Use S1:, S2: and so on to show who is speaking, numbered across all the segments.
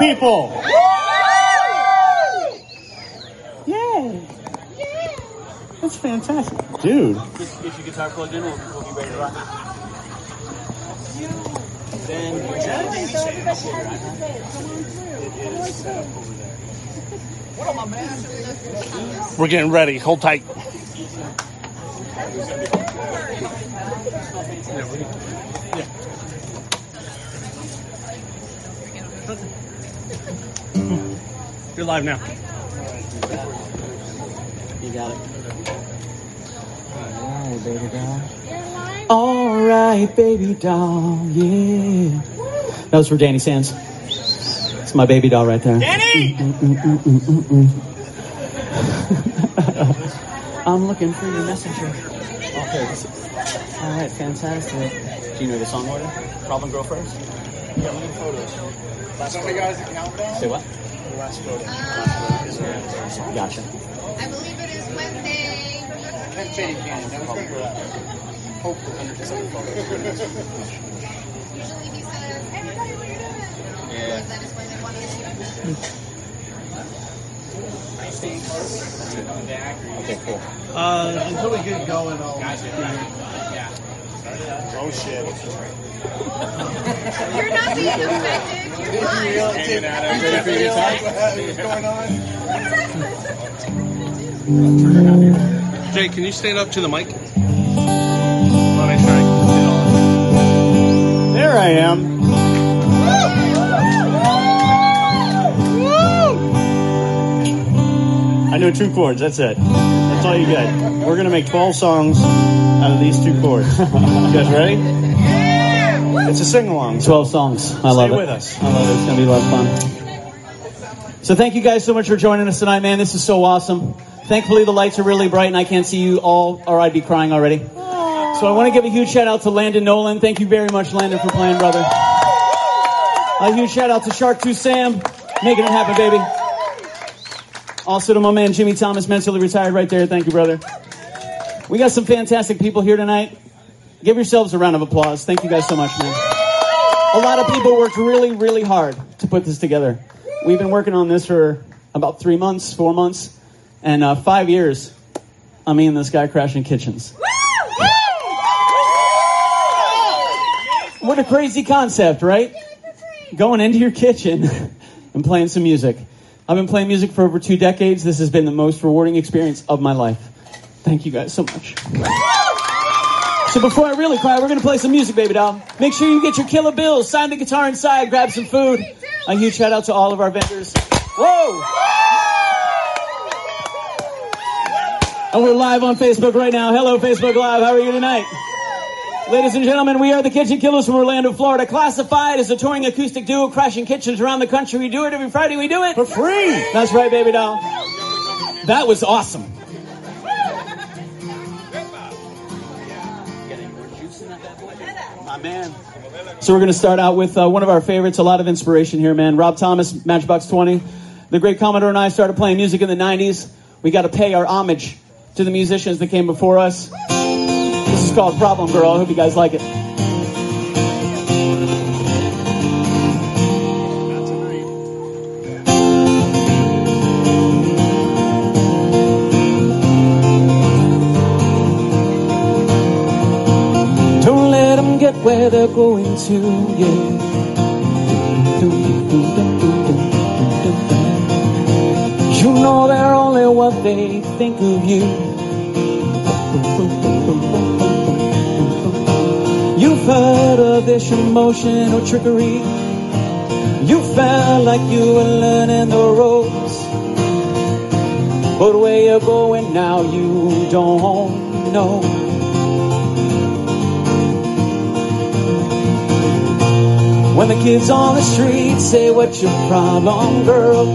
S1: People. Yay. That's fantastic. Dude.
S2: Get your guitar plugged in. We'll, we'll be ready to rock. Then is that a baby
S1: We're getting ready. Hold tight. You're live now.
S2: You got it.
S1: Alright, baby doll. Alright, baby doll, yeah. That was for Danny Sands. It's my baby doll right there.
S2: Danny!
S1: I'm looking for your messenger. Okay. Alright, fantastic. Do you know the song order? Problem Girl first?
S2: Yeah, look at photos. Last Somebody got us a countdown?
S1: Say what?
S2: The last photo.
S1: Gotcha.
S3: I believe it is Wednesday.
S2: Can't change, can't. That was great for that. Hopefully, 100%
S3: Usually he says, everybody what are you doing?
S2: Yeah.
S3: That is when they want to
S1: Okay, cool.
S2: Uh, until we get going, I'll. Oh shit.
S3: You're not being effective. You're fine.
S2: Ready for your time? What's going on?
S4: Jay, can you stand up to the mic? Let me make sure I can get all
S1: There I am. I know two chords, that's it. That's all you get. We're gonna make 12 songs out of these two chords. You guys ready? Yeah! It's a sing-along. 12 songs. I love
S5: Stay
S1: it.
S5: with us.
S1: I love it. It's gonna be a lot of fun. So thank you guys so much for joining us tonight, man. This is so awesome. Thankfully the lights are really bright and I can't see you all or I'd be crying already. So I want to give a huge shout out to Landon Nolan. Thank you very much, Landon, for playing, brother. A huge shout out to Shark 2 Sam, making it happen, baby. Also to my man Jimmy Thomas, mentally retired right there. Thank you, brother. We got some fantastic people here tonight. Give yourselves a round of applause. Thank you guys so much, man. A lot of people worked really, really hard to put this together. We've been working on this for about three months, four months, and uh, five years. I mean, this guy crashing kitchens. What a crazy concept, right? Going into your kitchen and playing some music. I've been playing music for over two decades. This has been the most rewarding experience of my life. Thank you guys so much. So before I really cry, we're gonna play some music, baby doll. Make sure you get your killer bills, sign the guitar inside, grab some food. A huge shout out to all of our vendors. Whoa! And we're live on Facebook right now. Hello, Facebook Live. How are you tonight? Ladies and gentlemen, we are the Kitchen Killers from Orlando, Florida, classified as a touring acoustic duo crashing kitchens around the country. We do it every Friday. We do it for free. That's right, baby doll. That was awesome. My man. So we're going to start out with uh, one of our favorites. A lot of inspiration here, man. Rob Thomas, Matchbox 20. The great Commodore and I started playing music in the 90s. We got to pay our homage to the musicians that came before us. Is called Problem Girl. I hope you guys like it. Don't let them get where they're going to, yeah. You know they're only what they think of you. You've heard of this emotional trickery. You felt like you were learning the ropes. But where you're going now, you don't know. When the kids on the street say, What's your problem, girl?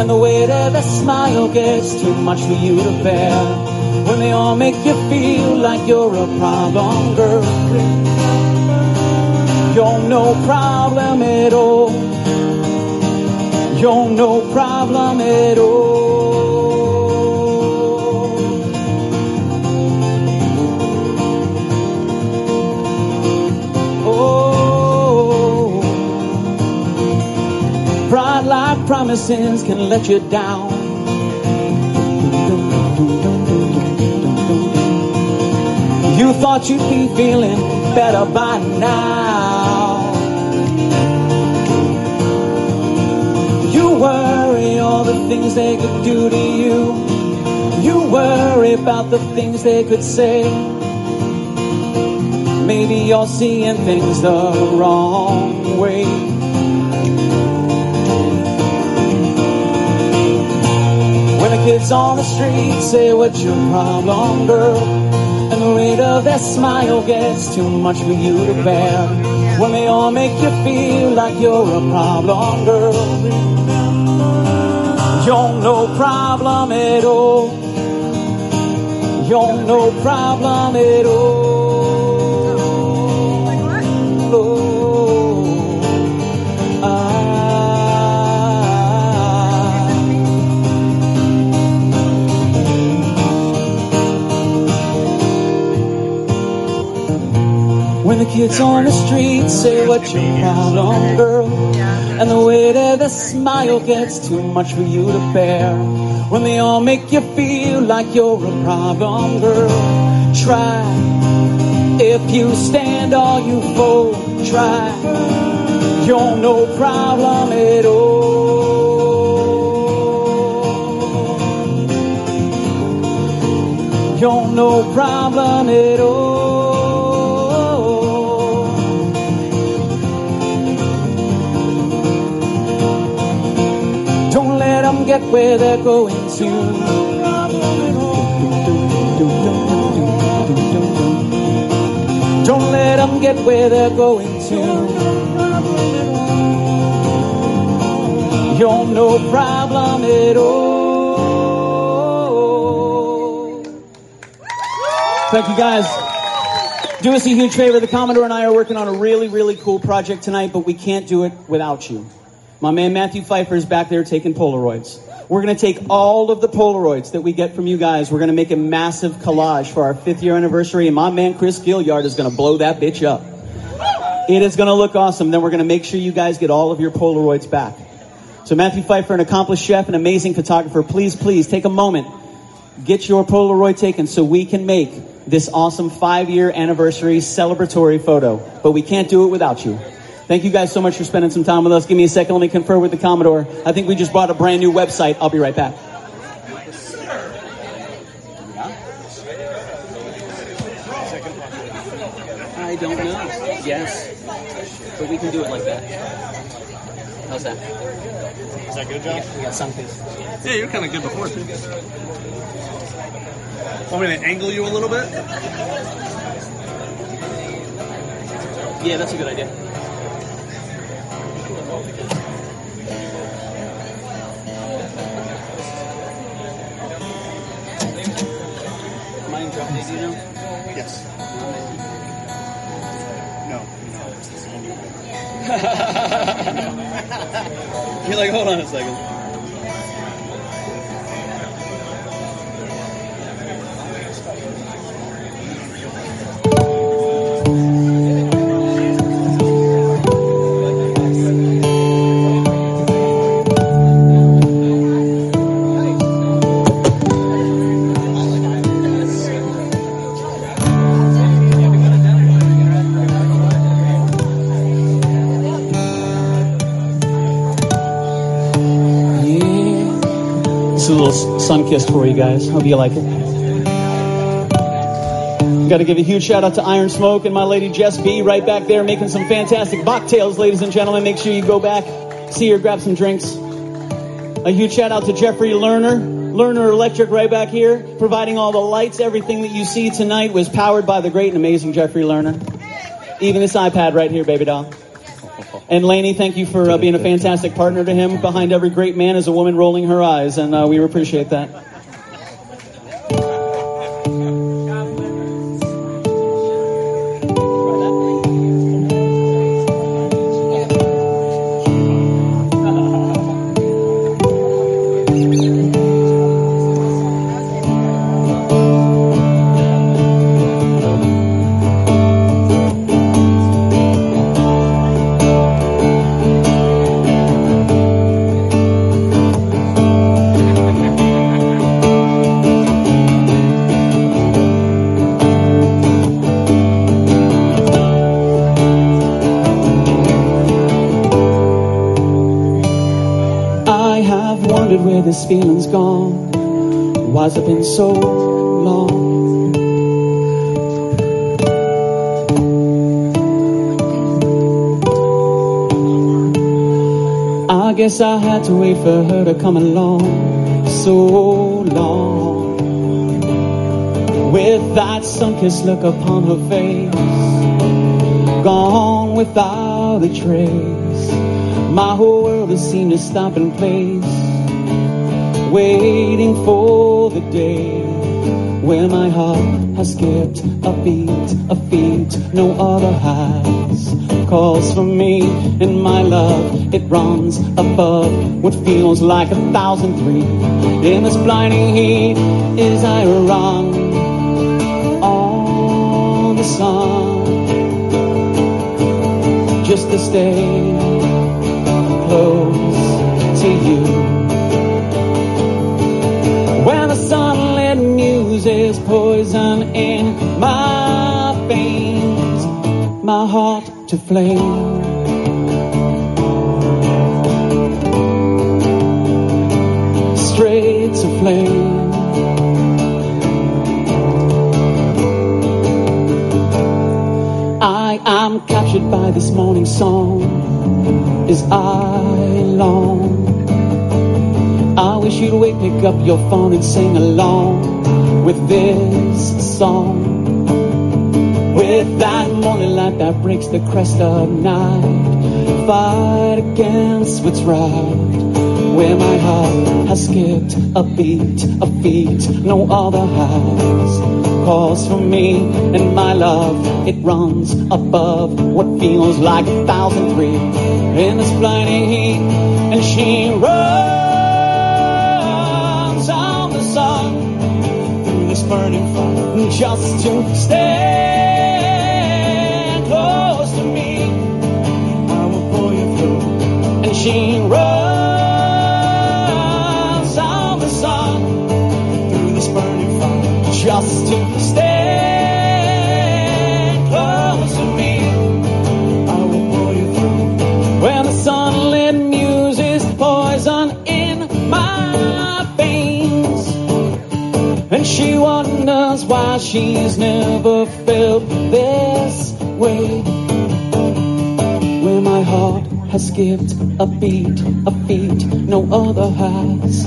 S1: And the weight of their smile gets too much for you to bear. When they all make you feel like you're a problem, girl. You're no problem at all. You're no problem at all. Oh, bright light promises can let you down. You thought you'd be feeling better by now. You worry all the things they could do to you. You worry about the things they could say. Maybe you're seeing things the wrong way. When the kids on the street say, What's your problem, girl? The weight of their smile gets too much for you to bear. When they all make you feel like you're a problem, girl. You're no problem at all. You're no problem at all. Kids on the street say what's your problem, girl, and the weight of their smile gets too much for you to bear. When they all make you feel like you're a problem, girl, try. If you stand all you fall, try. You're no problem at all. You're no problem at all. Don't let get where they're going to. Don't let them get where they're going to. You're no problem at all. Thank you guys. Do us a huge favor. The Commodore and I are working on a really, really cool project tonight, but we can't do it without you. My man Matthew Pfeiffer is back there taking Polaroids. We're going to take all of the Polaroids that we get from you guys. We're going to make a massive collage for our fifth year anniversary, and my man Chris Gilliard is going to blow that bitch up. It is going to look awesome. Then we're going to make sure you guys get all of your Polaroids back. So Matthew Pfeiffer, an accomplished chef, an amazing photographer, please, please take a moment, get your Polaroid taken so we can make this awesome five-year anniversary celebratory photo. But we can't do it without you. Thank you guys so much for spending some time with us. Give me a second. Let me confer with the Commodore. I think we just bought a brand new website. I'll be right back. I don't know. Yes. But we can do it like that. How's that?
S4: Is that good, John?
S1: We got something.
S4: Yeah, you're kind of good before too. Want me to angle you a little bit?
S1: Yeah, that's a good idea. Am I in drop now?
S2: Yes. No.
S1: You're like, hold on a second. Little for you guys. Hope you like it. Got to give a huge shout out to Iron Smoke and my lady Jess B right back there making some fantastic mocktails, ladies and gentlemen. Make sure you go back, see her, grab some drinks. A huge shout out to Jeffrey Lerner, Lerner Electric right back here, providing all the lights. Everything that you see tonight was powered by the great and amazing Jeffrey Lerner. Even this iPad right here, baby doll. And Laney, thank you for uh, being a fantastic partner to him. Behind every great man is a woman rolling her eyes, and uh, we appreciate that. Guess I had to wait for her to come along so long. With that sun-kissed look upon her face, gone without a trace. My whole world has seemed to stop in place, waiting for the day where my heart has skipped a beat, a beat no other has. Calls for me and my love, it runs above what feels like a thousand three. In this blinding heat, is I run on the sun, just to stay close to you. When the sunlit muses poison in my veins, my heart to flame. Straight to flame. I am captured by this morning song as I long. I wish you'd wake, pick up your phone and sing along with this song. With that morning light that breaks the crest of night, fight against what's right. Where my heart has skipped a beat, a beat no other has. Calls for me and my love, it runs above what feels like a thousand three in this blinding heat, and she runs on the sun through this burning fire just to stand close to me. I will pull you through, and she runs on the sun through this burning fire just to stand close to me. I will pull you through when the sunlit poison in my veins. And she wonders why she's never felt this way. Heart has skipped a beat, a beat no other has.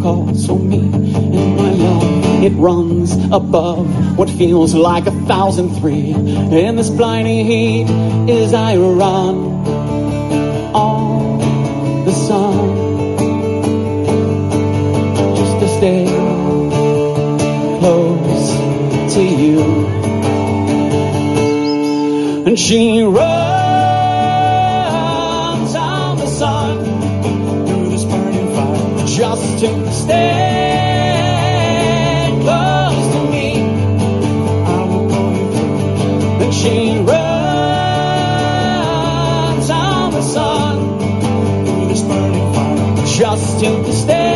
S1: Calls on me and my love, it runs above what feels like a thousand three. In this blinding heat, is I run on the sun, just to stay close to you. And she runs stand close to me. I will pull you through. She runs on the sun through this burning fire just to stand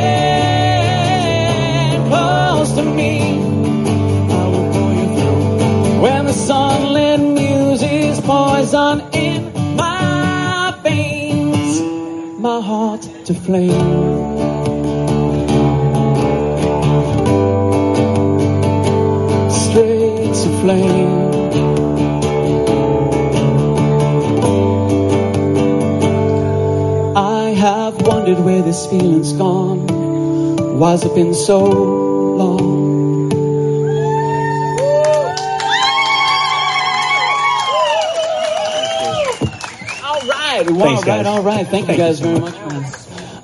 S1: close to me. I will pull you through when the sunlit muses poison in my veins, my heart to flame. Wondered where this feeling's gone. Why's it been so long? All right.
S5: Thanks, guys.
S1: right, all right. Thank you
S5: Thank you
S1: guys
S5: so
S1: very much, man.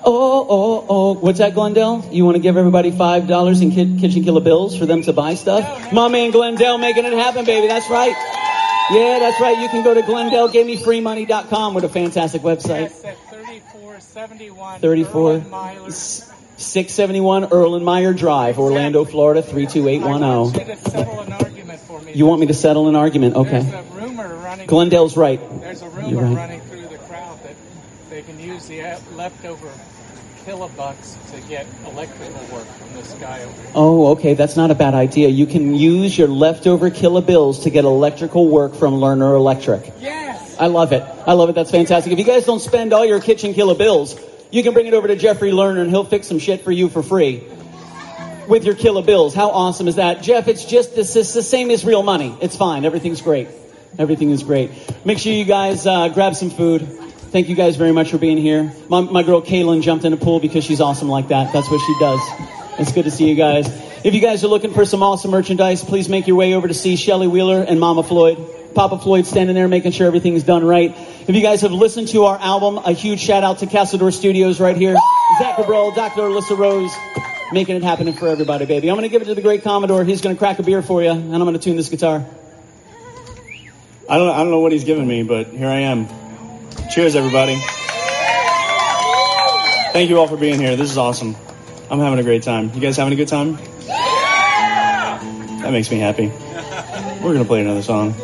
S1: Oh, oh, oh. What's that, Glendale? You want to give everybody $5 in ki- Kitchen Killer bills for them to buy stuff? My man Glendale making it happen, baby. That's right. Yeah, that's right. You can go to GlendaleGaveMeFreeMoney.com with a fantastic website.
S2: Yes, at 3471
S1: 34 671 Erlenmeyer Drive, Orlando, Florida, 32810.
S2: you to settle an argument for me.
S1: You want me to settle an argument? Okay.
S2: a rumor running.
S1: Glendale's right.
S2: There's a rumor
S1: right.
S2: running through the crowd that they can use the leftover kilobucks to get electrical work from this guy over here.
S1: Oh, okay. That's not a bad idea. You can use your leftover Killer bills to get electrical work from Lerner Electric.
S2: Yes.
S1: I love it. I love it. That's fantastic. If you guys don't spend all your kitchen Killer bills, you can bring it over to Jeffrey Lerner and he'll fix some shit for you for free with your Killer bills. How awesome is that? Jeff, it's just it's, it's the same as real money. It's fine. Everything's great. Everything is great. Make sure you guys uh, grab some food. Thank you guys very much for being here. My, my girl Kaylin jumped in the pool because she's awesome like that. That's what she does. It's good to see you guys. If you guys are looking for some awesome merchandise, please make your way over to see Shelly Wheeler and Mama Floyd. Papa Floyd standing there making sure everything's done right. If you guys have listened to our album, a huge shout out to Castledor Studios right here. Zach Cabral, Dr. Alyssa Rose, making it happen for everybody, baby. I'm going to give it to the great Commodore. He's going to crack a beer for you, and I'm going to tune this guitar.
S5: I don't, I don't know what he's giving me, but here I am. Cheers, everybody. Thank you all for being here. This is awesome. I'm having a great time. You guys having a good time? That makes me happy. We're going to play another song.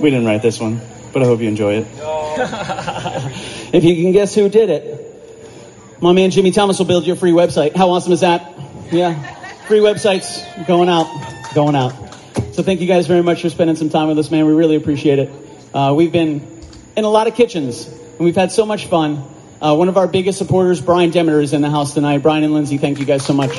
S5: We didn't write this one, but I hope you enjoy it.
S1: If you can guess who did it, my man Jimmy Thomas will build your free website. How awesome is that? Yeah. Free websites going out, going out. So thank you guys very much for spending some time with us, man. We really appreciate it. Uh, we've been in a lot of kitchens, and we've had so much fun. Uh, one of our biggest supporters, Brian Demeter, is in the house tonight. Brian and Lindsay, thank you guys so much.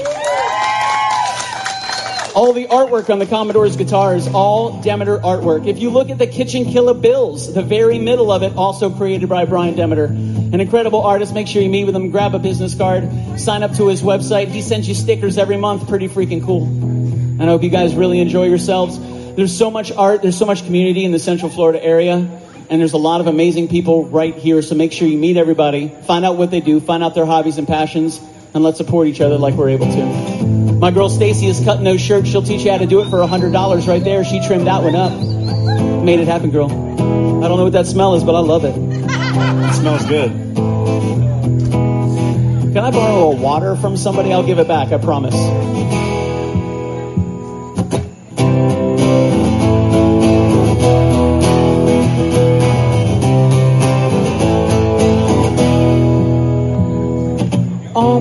S1: All the artwork on the Commodore's guitar is all Demeter artwork. If you look at the Kitchen Killer Bills, the very middle of it, also created by Brian Demeter. An incredible artist. Make sure you meet with him, grab a business card, sign up to his website. He sends you stickers every month. Pretty freaking cool. And I hope you guys really enjoy yourselves. There's so much art, there's so much community in the Central Florida area, and there's a lot of amazing people right here. So make sure you meet everybody, find out what they do, find out their hobbies and passions, and let's support each other like we're able to. My girl Stacy is cutting those shirts. She'll teach you how to do it for $100 right there. She trimmed that one up. Made it happen, girl. I don't know what that smell is, but I love it.
S5: It smells good.
S1: Can I borrow a water from somebody? I'll give it back, I promise.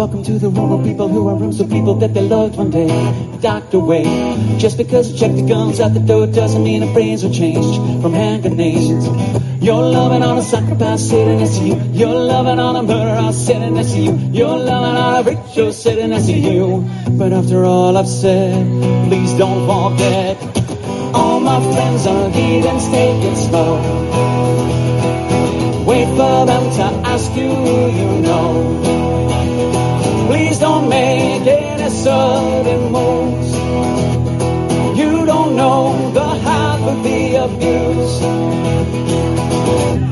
S1: Welcome to the room of people who are rooms of people that they loved one day, docked away. Just because you check the guns out the door doesn't mean our brains are changed from hand grenades. You're loving on a psychopath sitting next to you. You're loving on a murderer sitting next to you. You're loving on a ritual sitting next to you. But after all I've said, please don't forget. All my friends are heathens, take it slow. Wait for them to ask you you know. Please don't make any sudden moves. You don't know the half of the abuse.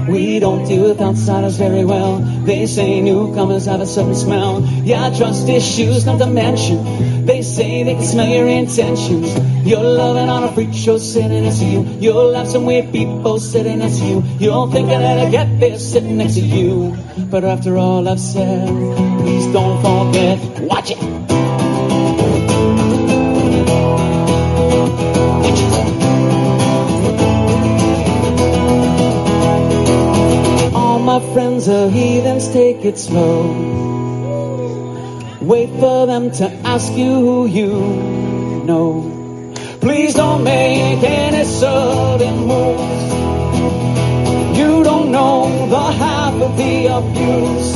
S1: We don't deal with outsiders very well. They say newcomers have a certain smell. Yeah, trust issues not to mention. They say they can smell your intentions. You're loving on a freak show sitting next to you. You'll have some weird people sitting next to you. You're thinking that I get there sitting next to you. But after all I've said, please don't forget. Watch it. All my friends are heathens, take it slow. Wait for them to ask you who you know. Please don't make any sudden moves. You don't know the half of the abuse.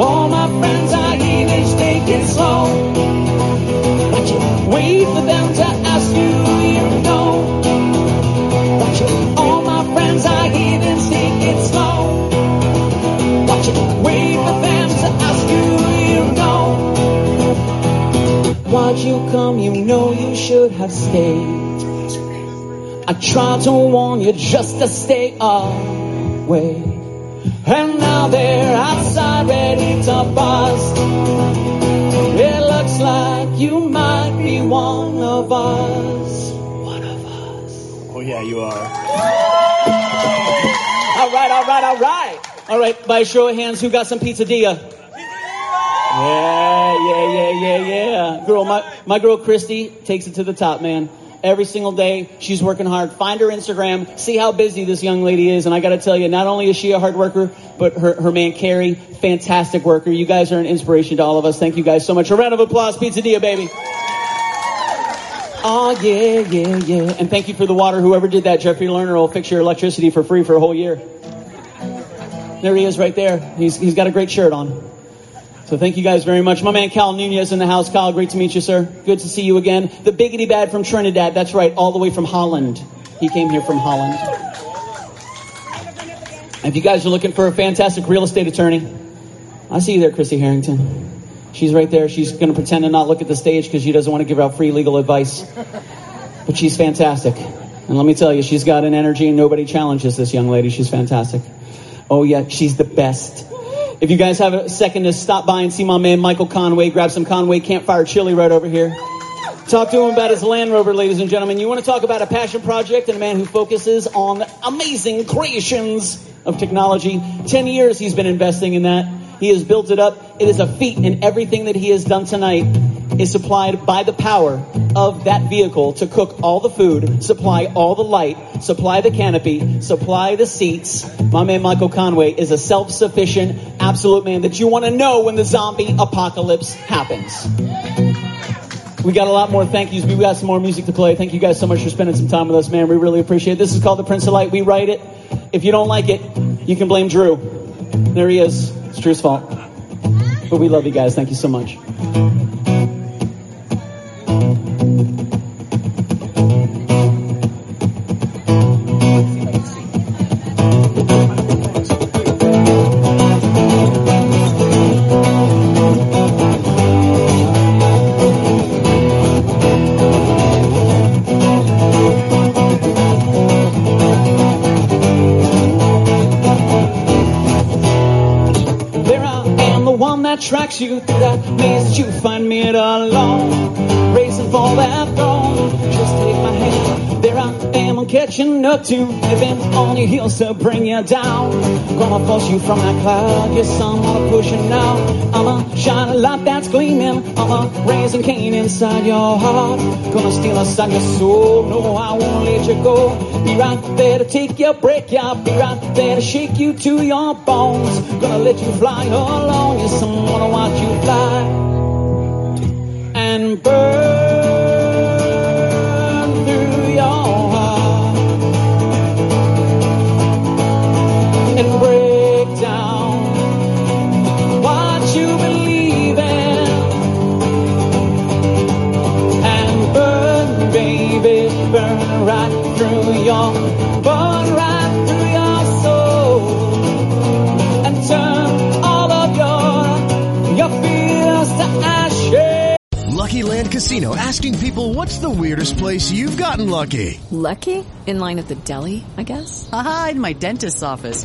S1: All my friends are take it slow. But you wait for them to ask you, you know. But you, all my friends are take it slow. But you wait for them Why'd you come? You know you should have stayed. I tried to warn you just to stay away. And now they're outside ready to bust. It looks like you might be one of us. One of us.
S5: Oh yeah, you are.
S1: All right, all right, all right. All right, by a show of hands, who got some pizzadilla? Yeah, yeah, yeah, yeah, yeah. Girl, my, my girl Christy takes it to the top, man. Every single day, she's working hard. Find her Instagram, see how busy this young lady is. And I gotta tell you, not only is she a hard worker, but her, her man Carrie, fantastic worker. You guys are an inspiration to all of us. Thank you guys so much. A round of applause, Pizzadilla, baby. Oh, yeah, yeah, yeah. And thank you for the water. Whoever did that, Jeffrey Lerner will fix your electricity for free for a whole year. There he is right there. He's, he's got a great shirt on. So thank you guys very much. My man Cal Nunez in the house. Cal, great to meet you, sir. Good to see you again. The biggity bad from Trinidad. That's right, all the way from Holland. He came here from Holland. If you guys are looking for a fantastic real estate attorney, I see you there, Chrissy Harrington. She's right there. She's going to pretend to not look at the stage because she doesn't want to give out free legal advice. But she's fantastic. And let me tell you, she's got an energy and nobody challenges this young lady. She's fantastic. Oh yeah, she's the best. If you guys have a second to stop by and see my man Michael Conway, grab some Conway campfire chili right over here. Talk to him about his Land Rover, ladies and gentlemen. You want to talk about a passion project and a man who focuses on amazing creations of technology. Ten years he's been investing in that. He has built it up. It is a feat, in everything that he has done tonight is supplied by the power of that vehicle to cook all the food, supply all the light, supply the canopy, supply the seats. My man Michael Conway is a self-sufficient, absolute man that you want to know when the zombie apocalypse happens. We got a lot more thank yous. We got some more music to play. Thank you guys so much for spending some time with us, man. We really appreciate it. This is called The Prince of Light. We write it. If you don't like it, you can blame Drew. There he is. It's Drew's fault. But we love you guys. Thank you so much. To events on your heels to bring you down. Gonna force you from that cloud. Yes, I'm gonna push you now. I'ma shine a light that's gleaming. I'ma raising Cain inside your heart. Gonna steal inside your soul. No, I won't let you go. Be right there to take your break. I'll be right there to shake you to your bones. Gonna let you fly alone. Yes, I'm gonna watch you fly through your, burn right through your soul and turn all of your, your fears to ashes.
S6: Lucky Land Casino asking people what's the weirdest place you've gotten lucky?
S7: Lucky? In line at the deli, I guess?
S8: Aha, in my dentist's office.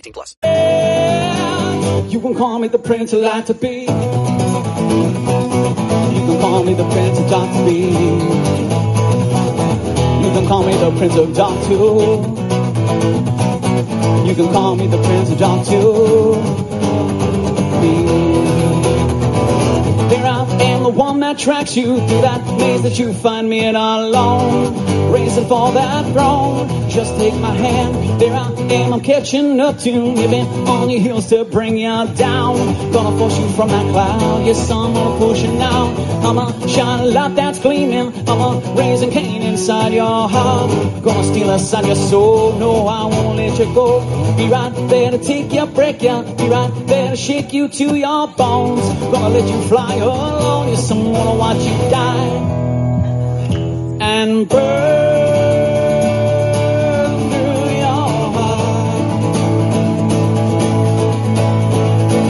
S9: 18 plus.
S1: You can call me the prince of light to be. You can call me the prince of dark to be. You can call me the prince of dark too. You can call me the prince of dark too. There I am, the one that tracks you through that maze that you find me in alone. Racing for that throne. Just take my hand. There I am, I'm catching up to you. Been on your heels to bring you down. Gonna force you from that cloud. Yes, I'm gonna push you now. I'm a shine light that's gleaming. I'm a raising Cain inside your heart. Gonna steal inside your soul. No, I won't let you go. Be right there to take you, break you. Be right there to shake you to your bones. Gonna let you fly alone. Yes, I'm gonna watch you die and burn through your heart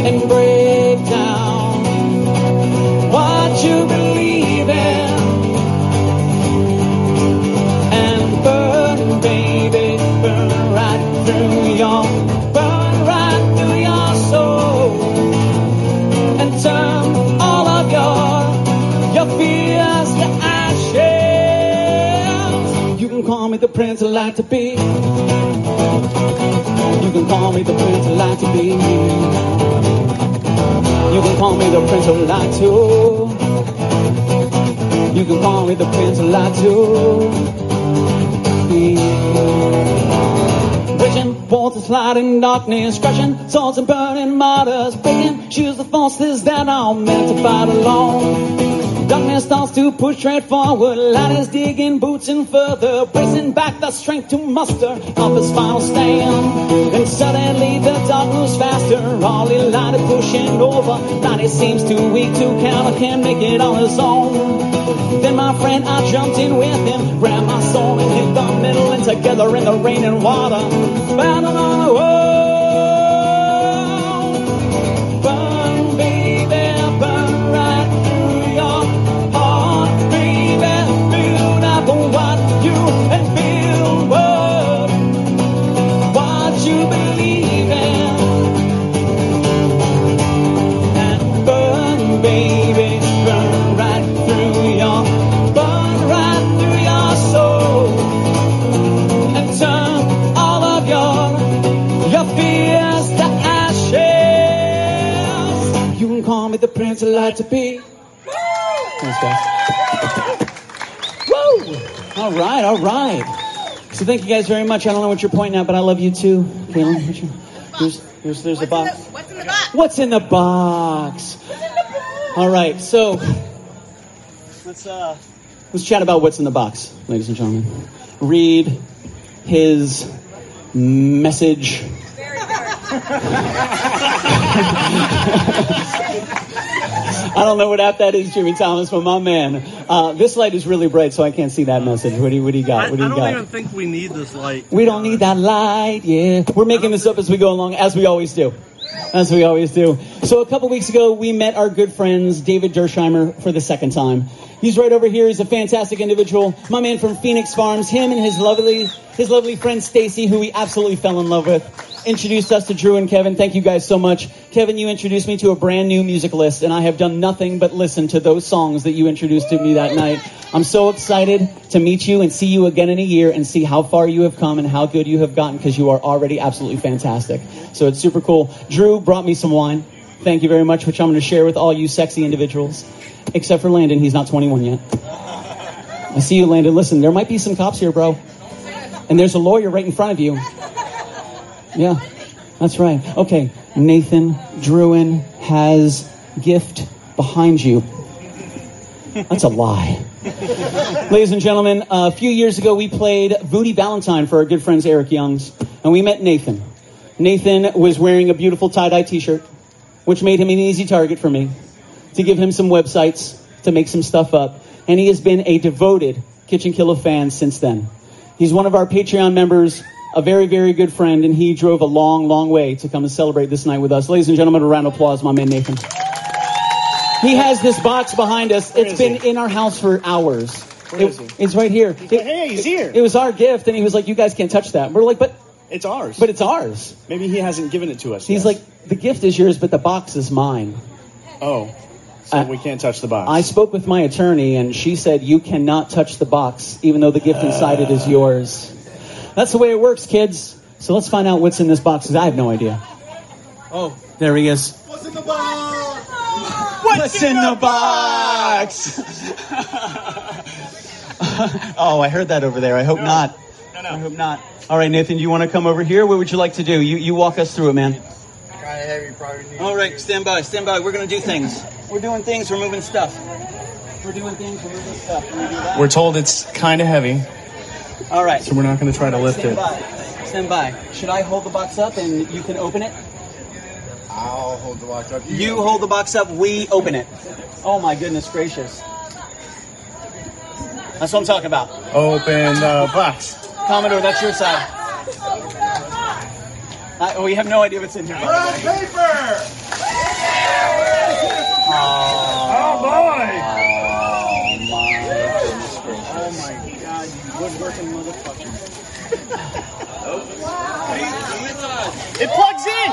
S1: and break down what you believe in and burn, can call me the prince I like to be. You can call me the prince I like to be. You can call me the prince I like to. You can call me the prince I like to be. Bridging walls and sliding darkness, crushing swords and burning martyrs, breaking shoes the forces that are meant to fight alone. Darkness starts to push straight forward, is digging boots in further, bracing back the strength to muster up his final stand. And suddenly the dark moves faster, all is pushing over. It seems too weak to counter, can't make it on his own. Then my friend, I jumped in with him, grabbed my sword and hit the middle, and together in the rain and water, battle on the wall. You and what, what you believe in. And burn, baby, burn right through your, burn right through your soul. And turn all of your, your fears to ashes. You can call me the prince I like to be. Thanks, guys. Woo! All right. So thank you guys very much. I don't know what you're pointing at, but I love you too, Caitlin. What you- There's, there's, there's a box.
S3: What's in the box?
S1: What's in the box? All right, so let's uh let's chat about what's in the box, ladies and gentlemen. Read his message. I don't know what app that is, Jimmy Thomas, but my man. Uh, this light is really bright, so I can't see that message. What do you, what do you got?
S4: I,
S1: What do you
S4: I
S1: you
S4: don't
S1: got?
S4: even think we need this light.
S1: We don't need that light, yeah. We're making this up as we go along, as we always do. As we always do. So a couple weeks ago, we met our good friends, David Dersheimer, for the second time. He's right over here. He's a fantastic individual. My man from Phoenix Farms. Him and his lovely, his lovely friend Stacy, who we absolutely fell in love with, introduced us to Drew and Kevin. Thank you guys so much. Kevin, you introduced me to a brand new music list, and I have done nothing but listen to those songs that you introduced to me that night. I'm so excited to meet you and see you again in a year and see how far you have come and how good you have gotten because you are already absolutely fantastic. So it's super cool. Drew brought me some wine. Thank you very much, which I'm going to share with all you sexy individuals. Except for Landon, he's not 21 yet. I see you, Landon. Listen, there might be some cops here, bro. And there's a lawyer right in front of you. Yeah, that's right. Okay, Nathan Druin has gift behind you. That's a lie. Ladies and gentlemen, a few years ago we played Voodie Valentine for our good friends Eric Youngs, and we met Nathan. Nathan was wearing a beautiful tie-dye t-shirt, which made him an easy target for me to give him some websites to make some stuff up. And he has been a devoted Kitchen Killer fan since then. He's one of our Patreon members, a very, very good friend, and he drove a long, long way to come and celebrate this night with us. Ladies and gentlemen, a round of applause, my man Nathan. He has this box behind us. It's been in our house for hours.
S5: Where
S1: It-
S5: is he?
S1: It's right here.
S5: like, "Hey, he's here."
S1: It was our gift, and he was like, "You guys can't touch that." We're like, "But
S5: It's ours.
S1: but it's ours."
S5: Maybe he hasn't given it to us.
S1: He's
S5: yet.
S1: like, "The gift is yours, but the box is mine."
S5: oh, so
S1: Uh,
S5: we can't touch the box.
S1: I spoke with my attorney, and she said you cannot touch the box, even though the gift inside it is yours. That's the way it works, kids. So let's find out what's in this box. 'cause I have no idea. Oh, there he is.
S5: What's in the box?
S1: What's in the box? oh, I heard that over there. I hope not.
S5: No, no.
S1: I hope not. All right, Nathan, do you want to come over here? What would you like to do? You you walk us through it, man.
S3: Kind of heavy, probably.
S1: All right, stand by, stand by. We're gonna do things. We're doing things. We're moving stuff. We're doing things. We're moving stuff. We do?
S5: We're told it's kind of heavy,
S1: All right.
S5: so we're not going to try to lift
S1: Stand
S5: it.
S1: by. Stand by. Should I hold the box up and you can open it?
S3: I'll hold the box up.
S1: You hold the box up. We open it. Oh my goodness gracious. That's what I'm talking about.
S5: Open the box.
S1: Commodore, that's your side. I, oh, we have no idea what's in here. by the way.
S3: paper.
S1: Oh,
S5: boy!
S1: Oh my god, you woodworking motherfucker.
S5: It plugs in.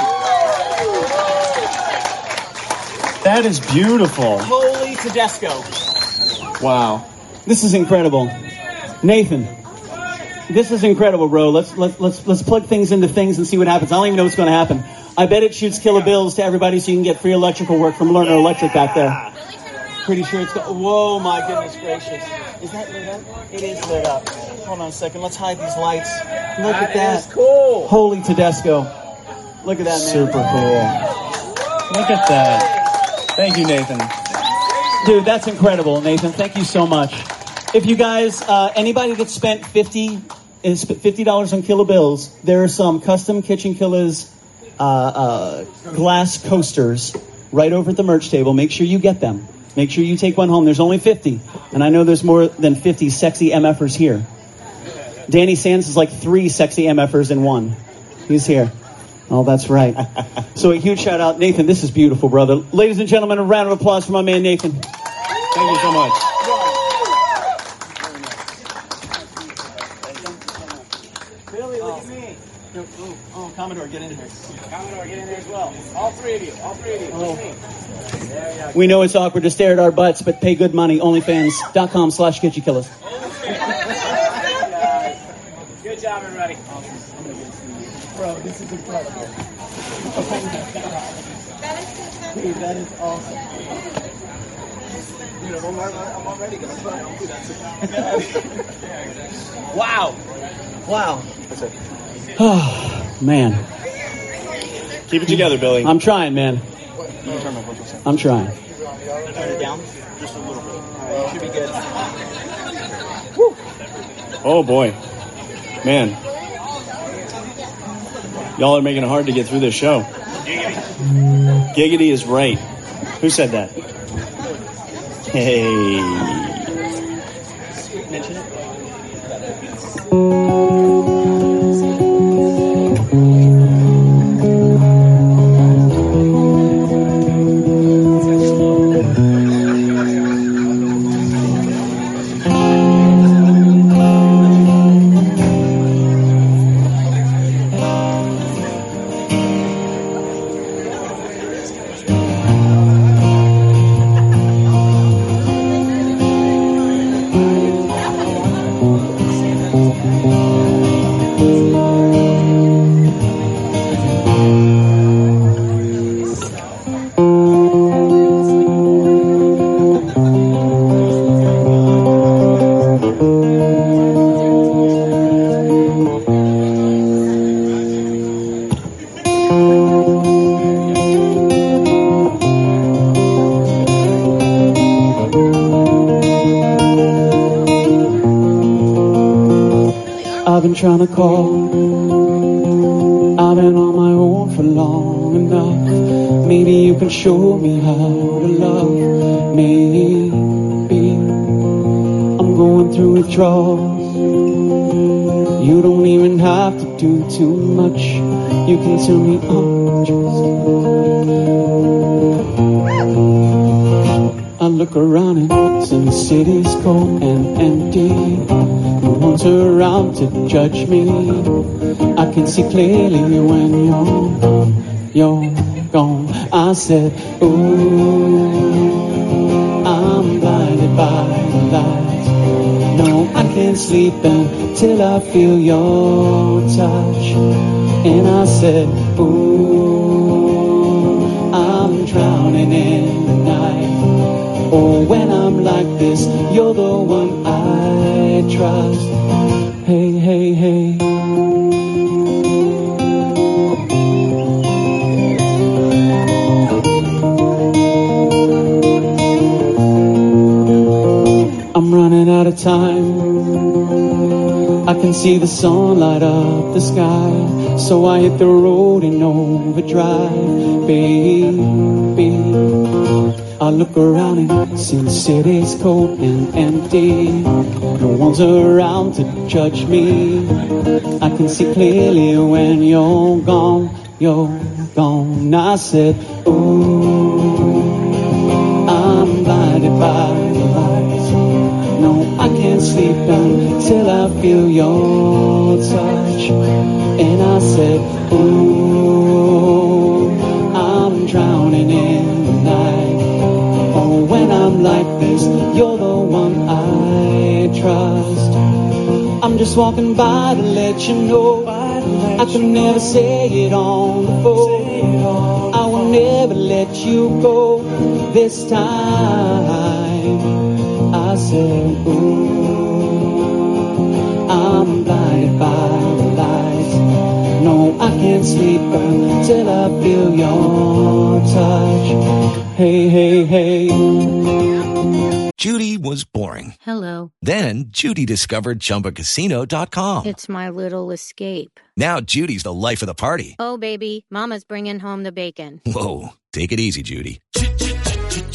S5: That is beautiful.
S1: Holy Tedesco.
S5: Wow.
S1: This is incredible. Nathan. This is incredible, bro. Let's let's let's let's plug things into things and see what happens. I don't even know what's going to happen. I bet it shoots killer bills to everybody so you can get free electrical work from Lerner Electric back there. Pretty sure it's go- Whoa, my goodness gracious. Is that lit up? It is lit up. Hold on a second. Let's hide these lights. Look at that.
S3: cool.
S1: Holy Tedesco. Look at that, man.
S5: Super cool. Look at that. Thank you, Nathan.
S1: Dude, that's incredible, Nathan. Thank you so much. If you guys, uh, anybody that spent 50 is $50 on Killer Bills, there are some custom Kitchen Killers uh, uh, glass coasters right over at the merch table. Make sure you get them. Make sure you take one home. There's only 50, and I know there's more than 50 sexy MFers here. Danny Sands is like three sexy MFers in one. He's here. Oh, that's right. so a huge shout out, Nathan. This is beautiful, brother. Ladies and gentlemen, a round of applause for my man Nathan.
S5: Thank you so much.
S1: Billy, look at me. Oh, oh, oh, Commodore, get in here.
S2: Commodore, get in there as well. All three of you. All three of you.
S1: Oh.
S2: With me. There you go.
S1: We know it's awkward to stare at our butts, but pay good money. OnlyFans.com slash Kitchen Killers.
S2: Good job, everybody.
S1: Bro, this is incredible. Dude, that is awesome. Dude, I'm already, I'm already gonna try. I'll do that. wow. Wow. Oh, man.
S5: Keep it together, Billy.
S1: I'm trying, man. I'm trying.
S5: Turn it down just a little bit.
S1: Should be good.
S5: Oh boy, man, y'all are making it hard to get through this show. Giggity is right. Who said that? Hey.
S1: Mention it. See clearly when you're gone, you're gone. I said, Ooh, I'm blinded by the light. No, I can't sleep until I feel your touch. And I said, Ooh, I'm drowning in the night. Oh, when I'm like this, you're the one I trust. See the sun light up the sky. So I hit the road in overdrive, baby. I look around and see the city's cold and empty. No one's around to judge me. I can see clearly when you're gone, you're gone. I said, feel your touch. And I said, Ooh, I'm drowning in the night. Oh, when I'm like this, you're the one I trust. I'm just walking by to let you know I can never say it on the phone. I will never let you go this time. I said, Ooh, blinded by the lights. No, I can't sleep until I feel your touch. Hey, hey, hey.
S10: Judy was boring.
S11: Hello.
S10: Then Judy discovered ChumbaCasino.com.
S11: It's my little escape.
S10: Now Judy's the life of the party.
S11: Oh, baby, Mama's bringing home the bacon.
S10: Whoa, take it easy, Judy.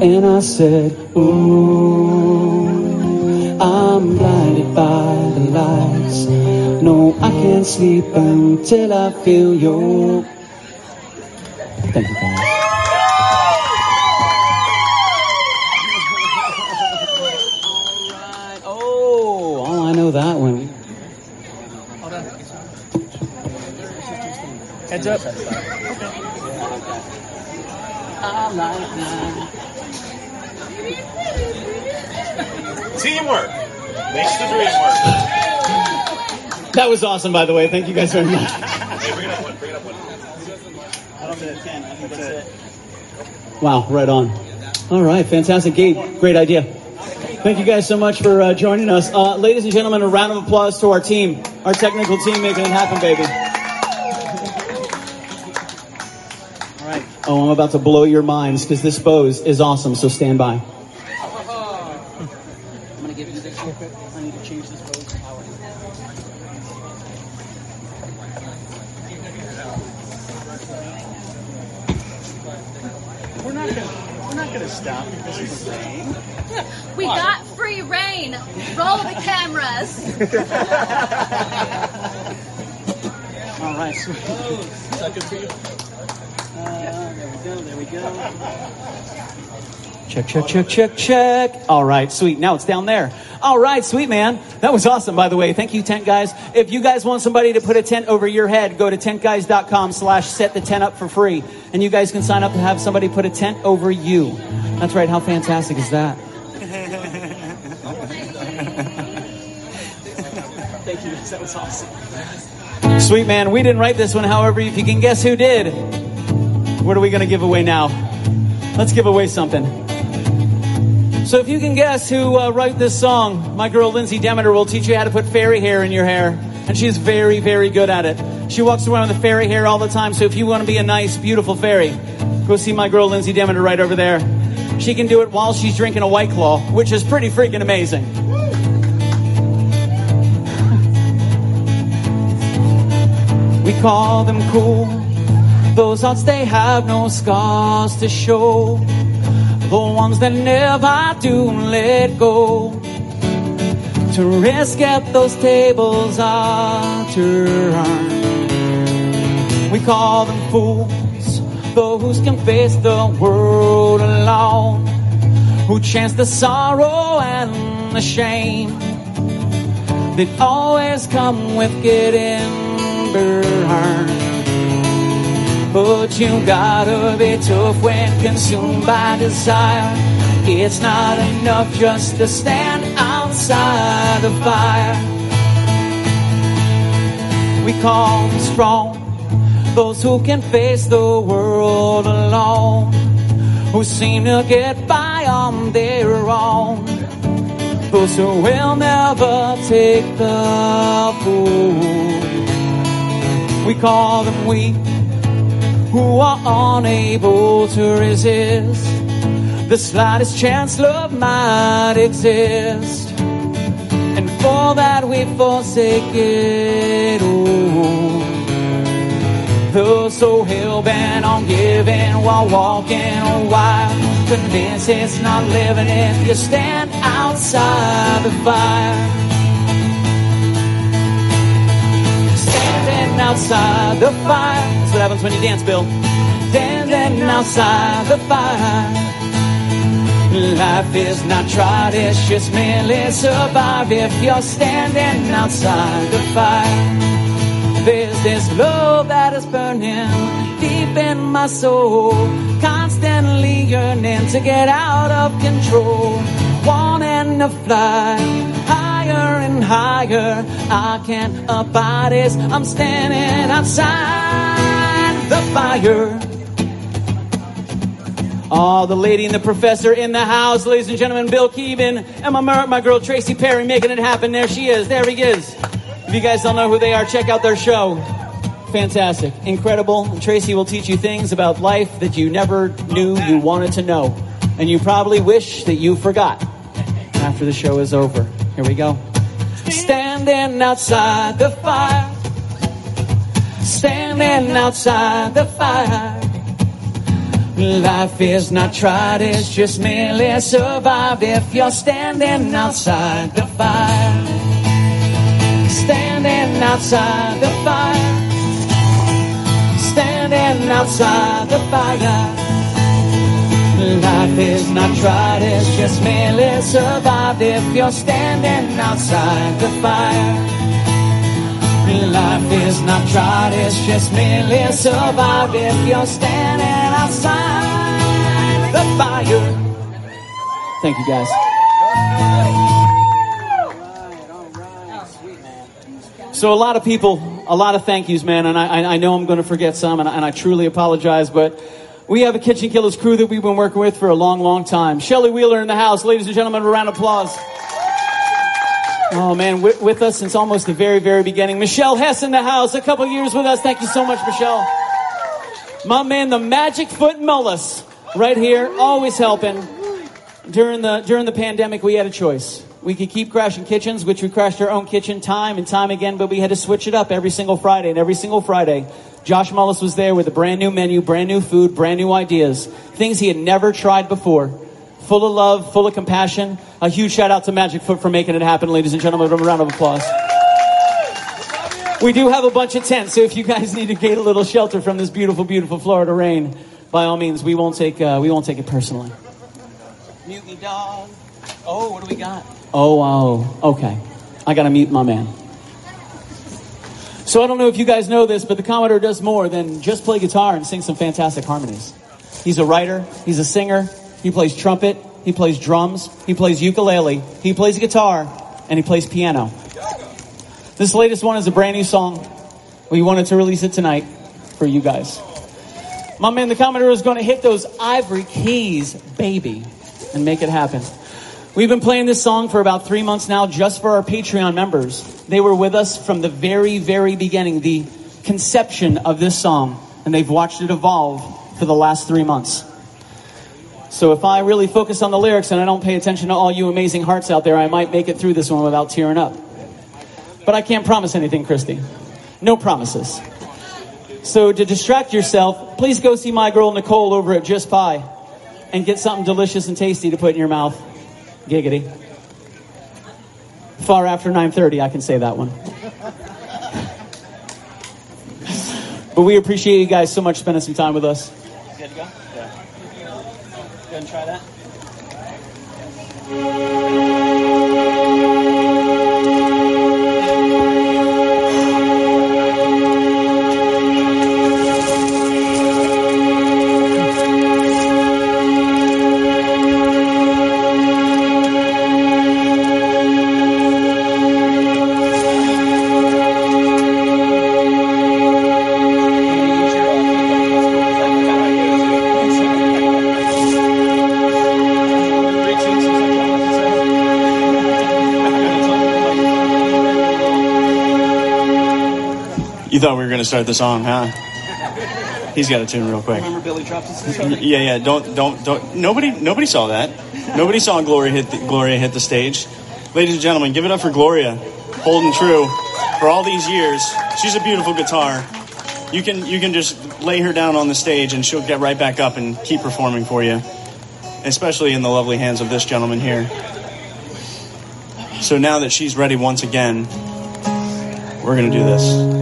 S1: And I said, Ooh, I'm blinded by the lights. No, I can't sleep until I feel your. Thank you, guys. Oh, oh, I know that one.
S2: Heads up.
S1: I like that.
S12: Teamwork makes the dream work.
S1: That was awesome, by the way. Thank you guys very much.
S12: Hey, bring it up one. Bring it up one.
S1: I don't think can. I think that's it. Wow, right on. All right, fantastic. Gabe, great idea. Thank you guys so much for uh, joining us. Uh, ladies and gentlemen, a round of applause to our team, our technical team making it happen, baby. All right. Oh, I'm about to blow your minds because this pose is awesome, so stand by. I'm going to give you this. I need to change this pose.
S5: We're not gonna we're not gonna stop because of the rain.
S13: We got free reign. Roll the cameras.
S1: All right, sweet.
S4: Second team.
S1: Uh, there we go, there we go. Check, check, check, check, check. All right, sweet. Now it's down there. All right, sweet man. That was awesome, by the way. Thank you, tent guys. If you guys want somebody to put a tent over your head, go to tentguys.com slash set the tent up for free. And you guys can sign up to have somebody put a tent over you. That's right. How fantastic is that? Thank you guys. That was awesome. Sweet man. We didn't write this one. However, if you can guess who did, what are we going to give away now? Let's give away something. So if you can guess who uh, wrote this song, my girl Lindsay Demeter will teach you how to put fairy hair in your hair. And she's very, very good at it. She walks around with fairy hair all the time. So if you want to be a nice, beautiful fairy, go see my girl Lindsay Demeter right over there. She can do it while she's drinking a White Claw, which is pretty freaking amazing. We call them cool. Those hearts, they have no scars to show. The ones that never do let go. To risk at those tables are turned. We call them fools. Those can face the world alone. Who chance the sorrow and the shame. That always come with getting burned. But you gotta be tough when consumed by desire. It's not enough just to stand outside the fire. We call them strong, those who can face the world alone, who seem to get by on their own. Those who will never take the fool. We call them weak who are unable to resist the slightest chance love might exist. And for that we forsake it all. Those so hell bent on giving while walking a while. Convinced it's not living if you stand outside the fire. Standing outside the fire. That's what happens when you dance, Bill. Standing outside the fire. Life is not tried, it's just merely survived if you're standing outside the fire. There's this love that is burning deep in my soul, constantly yearning to get out of control, wanting to fly higher and higher. I can't abide this. I'm standing outside the fire. Oh, the lady and the professor in the house, ladies and gentlemen, Bill Keevan and my, my girl Tracy Perry making it happen. There she is. There he is. If you guys don't know who they are, check out their show. Fantastic. Incredible. Tracy will teach you things about life that you never knew you wanted to know. And you probably wish that you forgot after the show is over. Here we go. Standing outside the fire. Standing outside the fire. Life is not tried, it's just merely survived if you're standing outside the fire. Standing outside the fire. Standing outside the fire. Life is not tried, it's just merely survived if you're standing outside the fire. Life is not tried, it's just merely survived if you're standing outside the fire. Thank you guys. So a lot of people, a lot of thank yous, man, and I, I know I'm going to forget some, and I, and I truly apologize, but we have a Kitchen Killers crew that we've been working with for a long, long time. Shelly Wheeler in the house, ladies and gentlemen, a round of applause. Oh man, with, with, us since almost the very, very beginning. Michelle Hess in the house, a couple years with us. Thank you so much, Michelle. My man, the Magic Foot Mullis, right here, always helping. During the during the pandemic, we had a choice. We could keep crashing kitchens, which we crashed our own kitchen time and time again, but we had to switch it up every single Friday. And every single Friday, Josh Mullis was there with a brand new menu, brand new food, brand new ideas, things he had never tried before full of love, full of compassion. A huge shout out to Magic Foot for making it happen, ladies and gentlemen. A round of applause. We do have a bunch of tents, so if you guys need to get a little shelter from this beautiful, beautiful Florida rain, by all means, we won't take uh, we won't take it personally. Mutiny dog. Oh, what do we got? Oh, wow. Okay. I got to mute my man. So I don't know if you guys know this, but the Commodore does more than just play guitar and sing some fantastic harmonies. He's a writer, he's a singer, he plays trumpet, he plays drums, he plays ukulele, he plays guitar, and he plays piano. This latest one is a brand new song. We wanted to release it tonight for you guys. My man, the Commodore, is going to hit those ivory keys, baby, and make it happen. We've been playing this song for about three months now just for our Patreon members. They were with us from the very, very beginning, the conception of this song, and they've watched it evolve for the last three months. So if I really focus on the lyrics and I don't pay attention to all you amazing hearts out there, I might make it through this one without tearing up. But I can't promise anything, Christy. No promises. So to distract yourself, please go see my girl Nicole over at Just Pie and get something delicious and tasty to put in your mouth. Giggity. Far after 9:30, I can say that one. but we appreciate you guys so much spending some time with us. Good to go? Yeah. Go and try that.
S5: Start the song, huh? He's got a tune real quick.
S1: Remember Billy dropped his
S5: Yeah, yeah. Don't, don't, don't. Nobody, nobody saw that. Nobody saw Gloria hit the, Gloria hit the stage. Ladies and gentlemen, give it up for Gloria, holding true for all these years. She's a beautiful guitar. You can, you can just lay her down on the stage, and she'll get right back up and keep performing for you. Especially in the lovely hands of this gentleman here. So now that she's ready once again, we're gonna do this.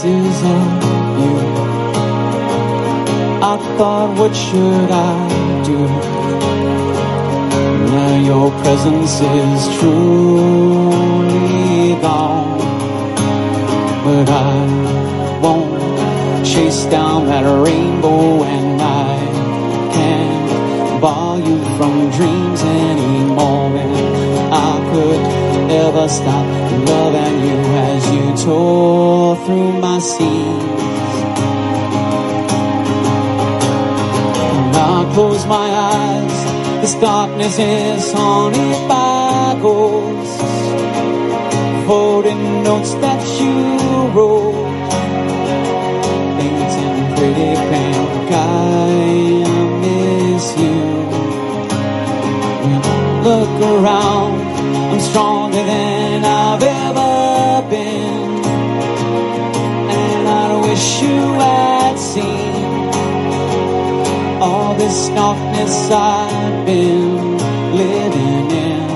S1: Traces of you. I thought, what should I do? Now your presence is truly gone, but I won't chase down that rainbow, and I can't bar you from dreams anymore. And I could ever stop loving you tore through my scenes. When I close my eyes, this darkness is haunted by ghosts, holding notes that you wrote, painting pretty pink. I miss you. When I look around, I'm stronger than I've ever wish you had seen all this darkness I've been living in.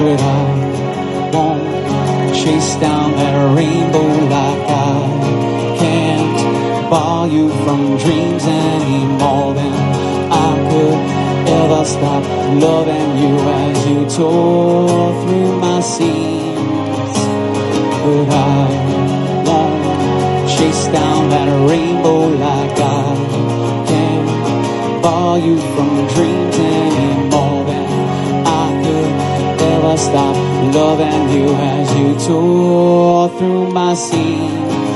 S1: But I won't chase down that rainbow like I can't bar you from dreams anymore than I could ever stop loving you as you tore through my scenes. But I won't chase down that rainbow like I can't bar you from dreams anymore than I could ever stop loving you as you tore through my scenes.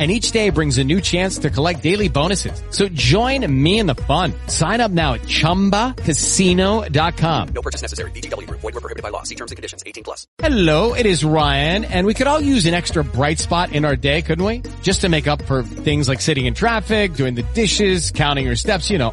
S14: and each day brings a new chance to collect daily bonuses. So join me in the fun. Sign up now at ChumbaCasino.com.
S9: No purchase necessary. Group. Void were prohibited by law. See terms and conditions. 18 plus.
S14: Hello, it is Ryan, and we could all use an extra bright spot in our day, couldn't we? Just to make up for things like sitting in traffic, doing the dishes, counting your steps, you know,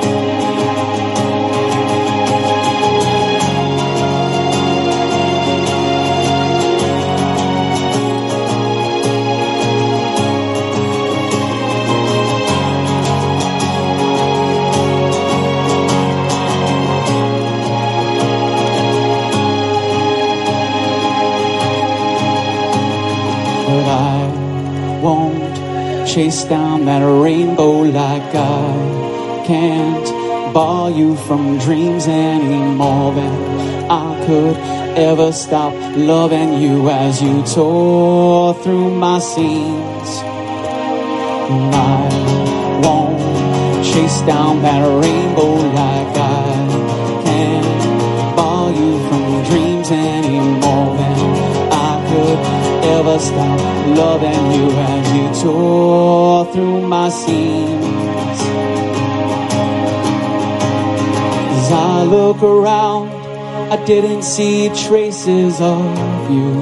S1: but won't chase down that rainbow like I can't bar you from dreams any more than I could ever stop loving you as you tore through my seams. I won't chase down that rainbow like ever stop loving you as you tore through my seams. As I look around, I didn't see traces of you.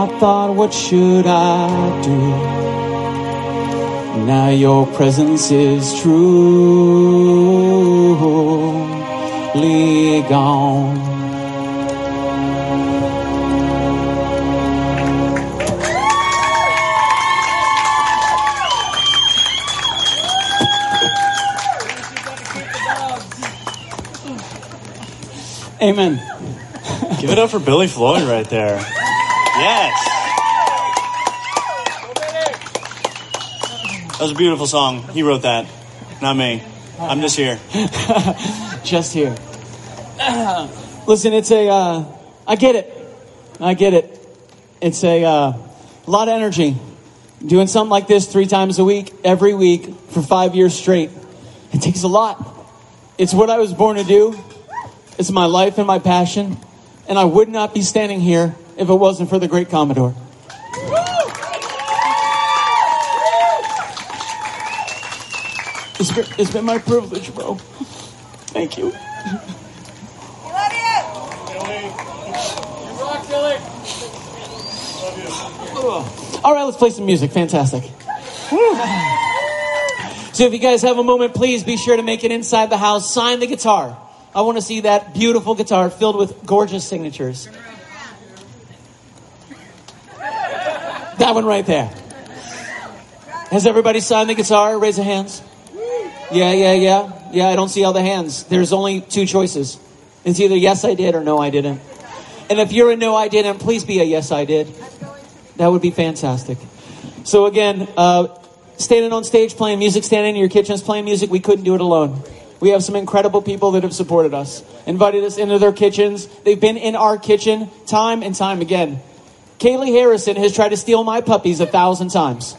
S1: I thought, what should I do? Now your presence is truly gone.
S5: Up for Billy Floyd right there. Yes. That was a beautiful song. He wrote that, not me. I'm just here.
S1: just here. Listen, it's a. Uh, I get it. I get it. It's a uh, lot of energy. Doing something like this three times a week, every week, for five years straight. It takes a lot. It's what I was born to do. It's my life and my passion. And I would not be standing here if it wasn't for the great Commodore. It's been, it's been my privilege, bro. Thank you. Love you. All right, let's play some music. Fantastic. So if you guys have a moment, please be sure to make it inside the house. Sign the guitar. I want to see that beautiful guitar filled with gorgeous signatures. That one right there. Has everybody signed the guitar? Raise your hands. Yeah, yeah, yeah. Yeah, I don't see all the hands. There's only two choices. It's either yes, I did or no, I didn't. And if you're a no, I didn't, please be a yes, I did. That would be fantastic. So again, uh, standing on stage playing music, standing in your kitchens playing music, we couldn't do it alone. We have some incredible people that have supported us, invited us into their kitchens. They've been in our kitchen time and time again. Kaylee Harrison has tried to steal my puppies a thousand times.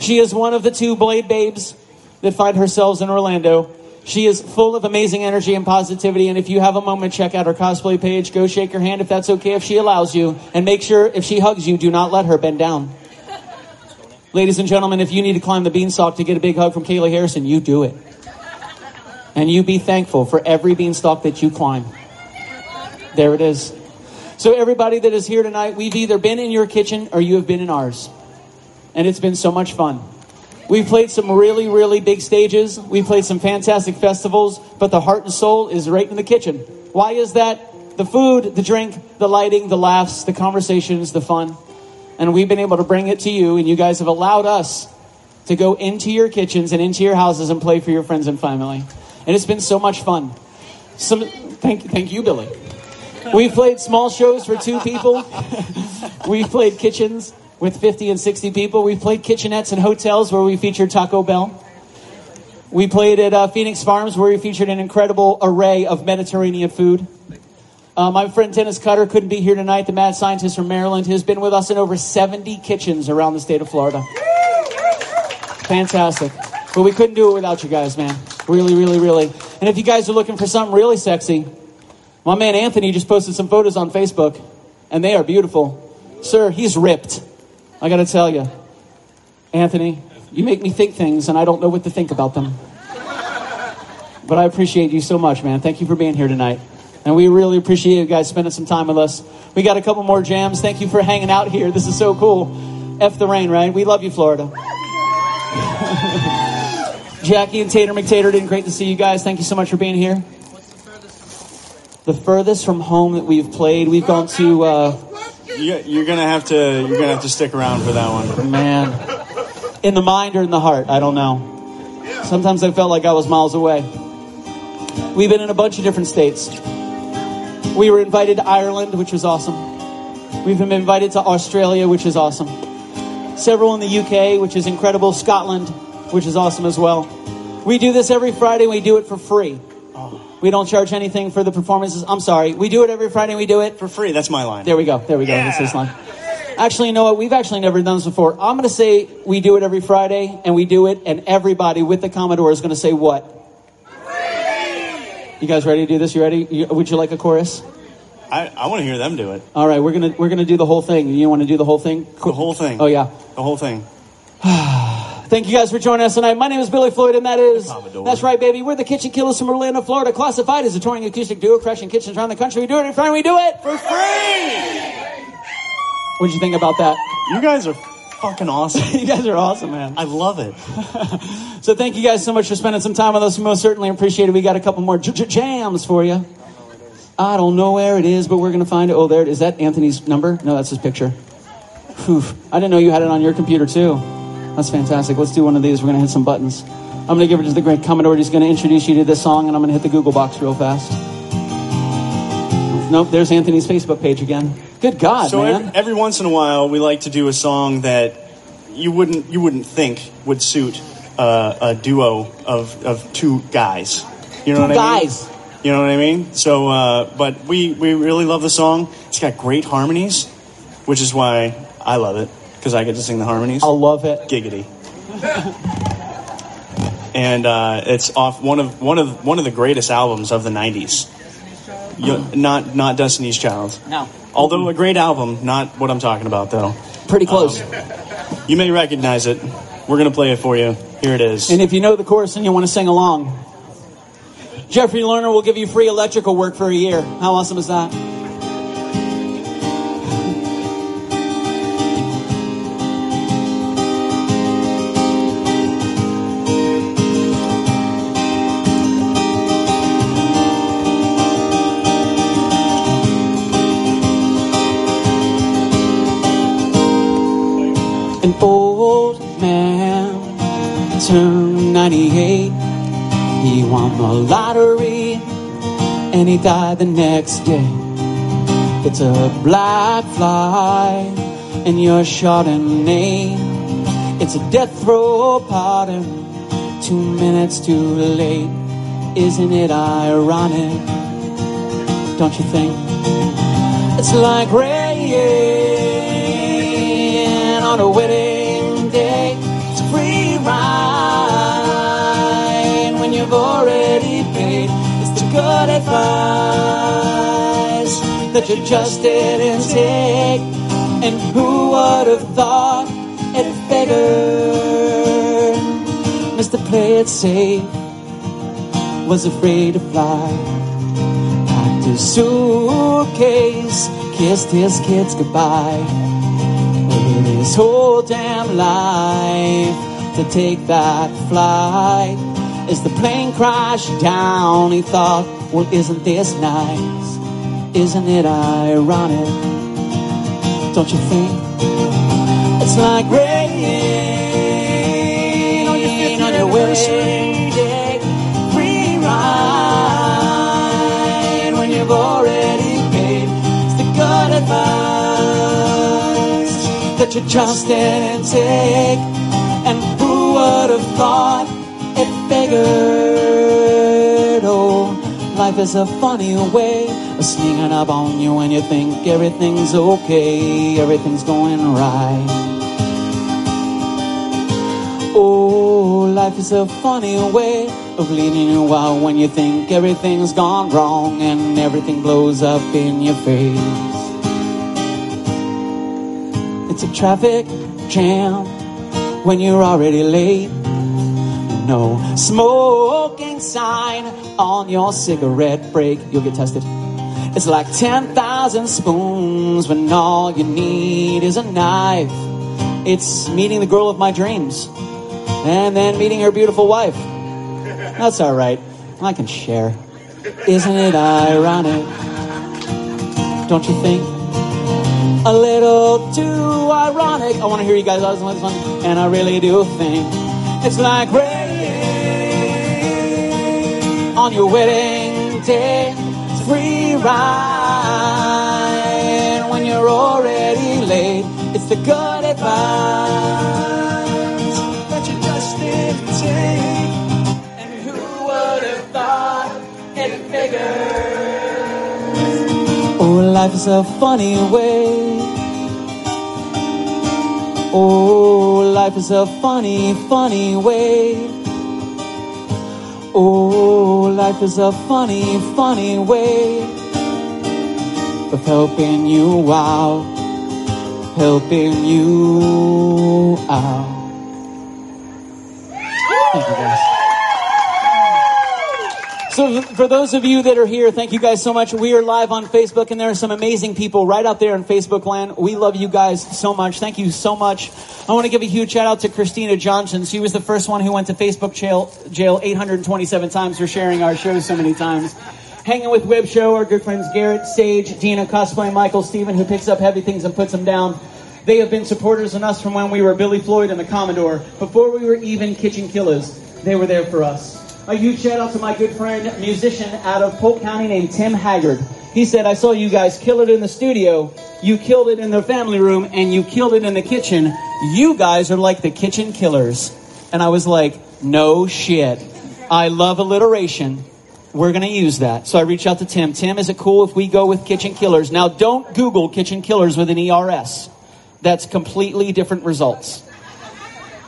S1: She is one of the two Blade Babes that find herself in Orlando. She is full of amazing energy and positivity. And if you have a moment, check out her cosplay page. Go shake her hand if that's okay, if she allows you. And make sure if she hugs you, do not let her bend down. Ladies and gentlemen, if you need to climb the beanstalk to get a big hug from Kaylee Harrison, you do it. And you be thankful for every beanstalk that you climb. There it is. So, everybody that is here tonight, we've either been in your kitchen or you have been in ours. And it's been so much fun. We've played some really, really big stages. We've played some fantastic festivals, but the heart and soul is right in the kitchen. Why is that? The food, the drink, the lighting, the laughs, the conversations, the fun. and we've been able to bring it to you, and you guys have allowed us to go into your kitchens and into your houses and play for your friends and family. And it's been so much fun. Some, thank, thank you, Billy. We've played small shows for two people. We've played kitchens with 50 and 60 people. We've played kitchenettes in hotels where we featured Taco Bell. We played at uh, Phoenix Farms where we featured an incredible array of Mediterranean food. Uh, my friend Dennis Cutter couldn't be here tonight, the mad scientist from Maryland, has been with us in over 70 kitchens around the state of Florida. Fantastic. But we couldn't do it without you guys, man. Really, really, really. And if you guys are looking for something really sexy, my man Anthony just posted some photos on Facebook, and they are beautiful. Sir, he's ripped. I gotta tell you. Anthony, you make me think things, and I don't know what to think about them. But I appreciate you so much, man. Thank you for being here tonight. And we really appreciate you guys spending some time with us. We got a couple more jams. Thank you for hanging out here. This is so cool. F the rain, right? We love you, Florida. Jackie and Tater McTater did great to see you guys. Thank you so much for being here. The furthest from home that we've played, we've gone to. Uh,
S5: You, you're gonna have to. You're gonna have to stick around for that one.
S1: Man, in the mind or in the heart, I don't know. Sometimes I felt like I was miles away. We've been in a bunch of different states. We were invited to Ireland, which was awesome. We've been invited to Australia, which is awesome. Several in the UK, which is incredible. Scotland, which is awesome as well. We do this every Friday. We do it for free. Oh. We don't charge anything for the performances. I'm sorry. We do it every Friday. We do it
S5: For free. That's my line.
S1: there we go. There we go. That's his line. Actually, you know what? We've actually never done this before. I'm going to say we do it every Friday, and we do it, and everybody with the Commodore is going to say what? You guys ready to do this? You ready? You, would you like a chorus?
S5: I, I want to hear them do it.
S1: All right, we're gonna we're gonna do the whole thing. You want to do the whole thing?
S5: The whole thing.
S1: Oh yeah.
S5: The whole thing.
S1: Thank you guys for joining us tonight. My name is Billy Floyd, and that is that's right, baby. We're the Kitchen Killers from Orlando, Florida, classified as a touring acoustic duo, crashing kitchens around the country. We do it every Friday. We do it
S5: for free.
S1: What'd you think about that?
S5: You guys are fucking awesome.
S1: you guys are awesome, man.
S5: I love it.
S1: So thank you guys so much for spending some time with us. We most certainly appreciate it. We got a couple more j- j- jams for you. I don't know where it is, but we're gonna find it. Oh, there it is. Is that Anthony's number? No, that's his picture. Whew. I didn't know you had it on your computer too. That's fantastic. Let's do one of these. We're gonna hit some buttons. I'm gonna give it to the great Commodore. He's gonna introduce you to this song, and I'm gonna hit the Google box real fast. Nope, there's Anthony's Facebook page again. Good God,
S5: so
S1: man.
S5: every, every once in a while, we like to do a song that you wouldn't you wouldn't think would suit uh, a duo of, of two guys. You know
S1: Two
S5: what I mean?
S1: guys.
S5: You know what I mean? So, uh, but we we really love the song. It's got great harmonies, which is why I love it because I get to sing the harmonies.
S1: I love it.
S5: Giggity. and uh, it's off one of one of one of the greatest albums of the '90s. You, not not Destiny's Child.
S1: No.
S5: Although a great album, not what I'm talking about though.
S1: Pretty close.
S5: You may recognize it. We're gonna play it for you. Here it is.
S1: And if you know the chorus and you want to sing along, Jeffrey Lerner will give you free electrical work for a year. How awesome is that? 98. He won the lottery and he died the next day. It's a black fly and your Chardonnay. It's a death row pardon, two minutes too late. Isn't it ironic? Don't you think? It's like rain on a wedding that you just didn't take. And who would have thought it figured? Mr. Play It Safe was afraid to fly. Packed his suitcase, kissed his kids goodbye. Waited his whole damn life to take that flight. As the plane crashed down, he thought, well, isn't this nice? Isn't it ironic? Don't you think? It's like rain on your, on your day. Free ride when you've already paid. It's the good advice that you just didn't take. And who would have thought it figured? Oh, life is a funny way sneaking up on you when you think everything's okay, everything's going right. Oh, life is a funny way of leading you out when you think everything's gone wrong and everything blows up in your face. It's a traffic jam when you're already late. No smoking sign on your cigarette break. You'll get tested. It's like 10,000 spoons when all you need is a knife. It's meeting the girl of my dreams and then meeting her beautiful wife. That's all right. I can share. Isn't it ironic? Don't you think? A little too ironic. I want to hear you guys all this one, and I really do think it's like rain on your wedding day. Free ride when you're already late. It's the good advice that you just didn't take. And who would have thought it figured? Oh, life is a funny way. Oh, life is a funny, funny way. Oh, life is a funny, funny way of helping you out, helping you out. So, for those of you that are here, thank you guys so much. We are live on Facebook, and there are some amazing people right out there in Facebook land. We love you guys so much. Thank you so much. I want to give a huge shout out to Christina Johnson. She was the first one who went to Facebook jail, jail 827 times for sharing our show so many times. Hanging with Web Show, our good friends Garrett, Sage, Dina, Cosplay, Michael, Steven, who picks up heavy things and puts them down. They have been supporters in us from when we were Billy Floyd and the Commodore. Before we were even Kitchen Killers, they were there for us. A huge shout out to my good friend, musician out of Polk County named Tim Haggard. He said, I saw you guys kill it in the studio, you killed it in the family room, and you killed it in the kitchen. You guys are like the kitchen killers. And I was like, no shit. I love alliteration. We're going to use that. So I reached out to Tim. Tim, is it cool if we go with kitchen killers? Now, don't Google kitchen killers with an ERS. That's completely different results.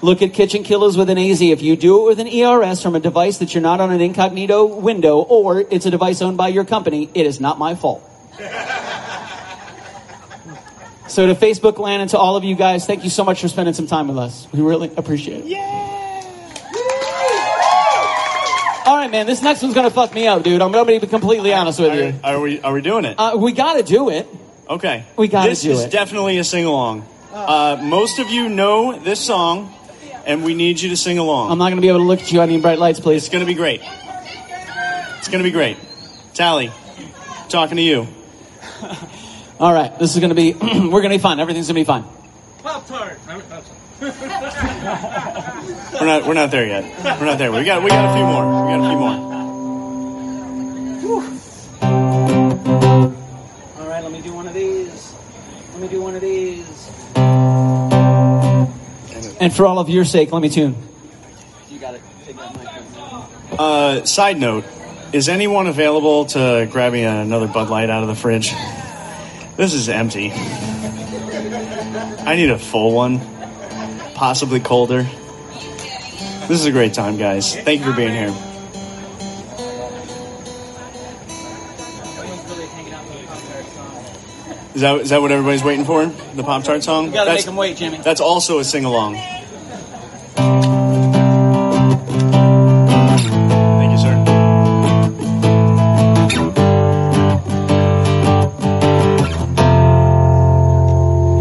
S1: Look at kitchen killers with an AZ. If you do it with an ERS from a device that you're not on an incognito window or it's a device owned by your company, it is not my fault. So to Facebook land and to all of you guys, thank you so much for spending some time with us. We really appreciate it. Yeah. All right, man. This next one's gonna fuck me up, dude. I'm gonna be completely honest with you.
S5: Are we are we doing it?
S1: Uh, we gotta do it.
S5: Okay.
S1: We gotta
S5: this
S1: do
S5: is definitely a sing along. Uh, most of you know this song, and we need you to sing along.
S1: I'm not gonna be able to look at you. I need bright lights, please.
S5: It's gonna be great. It's gonna be great. Tally, talking to you.
S1: All right, this is gonna be. we're gonna be fine. Everything's gonna be fine.
S4: Pop Tart.
S5: We're not we're not there yet. We're not there. We got we got a few more. We got a few more.
S1: All right, let me do one of these. Let me do one of these. And for all of your sake, let me tune. You got it. Take that mic.
S5: Uh, side note: Is anyone available to grab me another Bud Light out of the fridge? This is empty. I need a full one, possibly colder. This is a great time, guys. Thank you for being here. Is that, is that what everybody's waiting for? The Pop Tart song?
S1: You gotta
S5: That's-
S1: make them wait, Jimmy.
S5: That's also a sing along. Thank you, sir.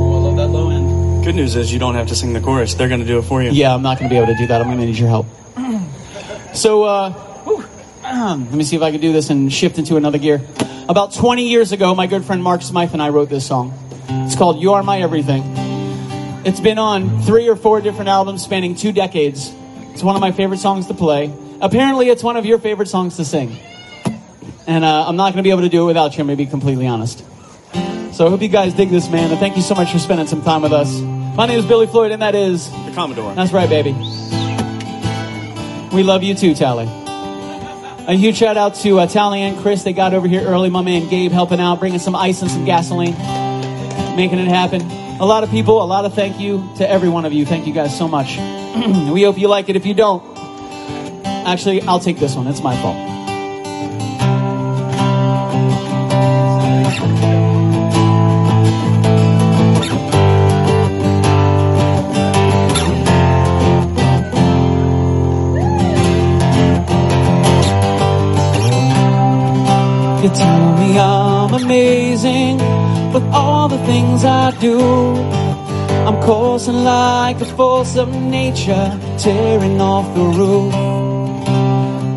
S1: I love that low end.
S5: Good news is you don't have to sing the chorus. They're going to do it for you.
S1: Yeah, I'm not going to be able to do that. I'm going to need your help. So, uh, whew, let me see if I can do this and shift into another gear. About 20 years ago, my good friend Mark Smythe and I wrote this song. It's called You Are My Everything. It's been on three or four different albums spanning two decades. It's one of my favorite songs to play. Apparently, it's one of your favorite songs to sing. And uh, I'm not going to be able to do it without you, I'm going to be completely honest. So I hope you guys dig this, man. And thank you so much for spending some time with us. My name is Billy Floyd, and that is
S5: The Commodore.
S1: That's right, baby. We love you too, Tally. A huge shout out to uh, Tally and Chris. They got over here early. My man Gabe helping out, bringing some ice and some gasoline, making it happen. A lot of people, a lot of thank you to every one of you. Thank you guys so much. we hope you like it. If you don't, actually, I'll take this one. It's my fault. You tell me I'm amazing with all the things I do. I'm coursing like a force of nature, tearing off the roof.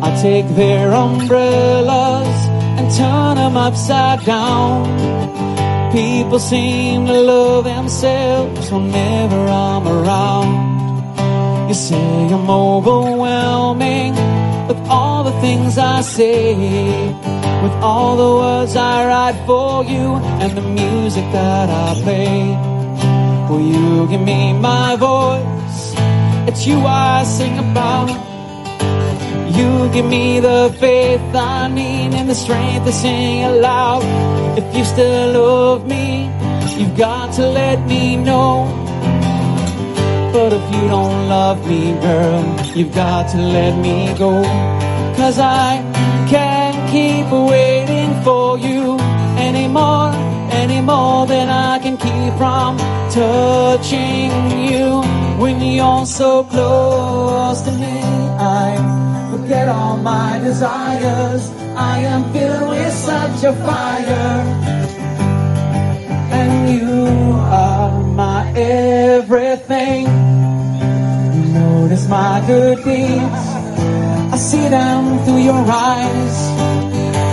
S1: I take their umbrellas and turn them upside down. People seem to love themselves whenever I'm around. You say I'm overwhelming with all the things I say, with all the words I write for you and the music that I play. Will you give me my voice? It's you I sing about. You give me the faith I need and the strength to sing aloud. If you still love me, you've got to let me know. But if you don't love me, girl, you've got to let me go. Cause I can't keep waiting for you anymore, any more than I can keep from touching you. When you're so close to me, I forget all my desires. I am filled with such a fire. And you are my everything. Notice my good deeds. I see them through your eyes.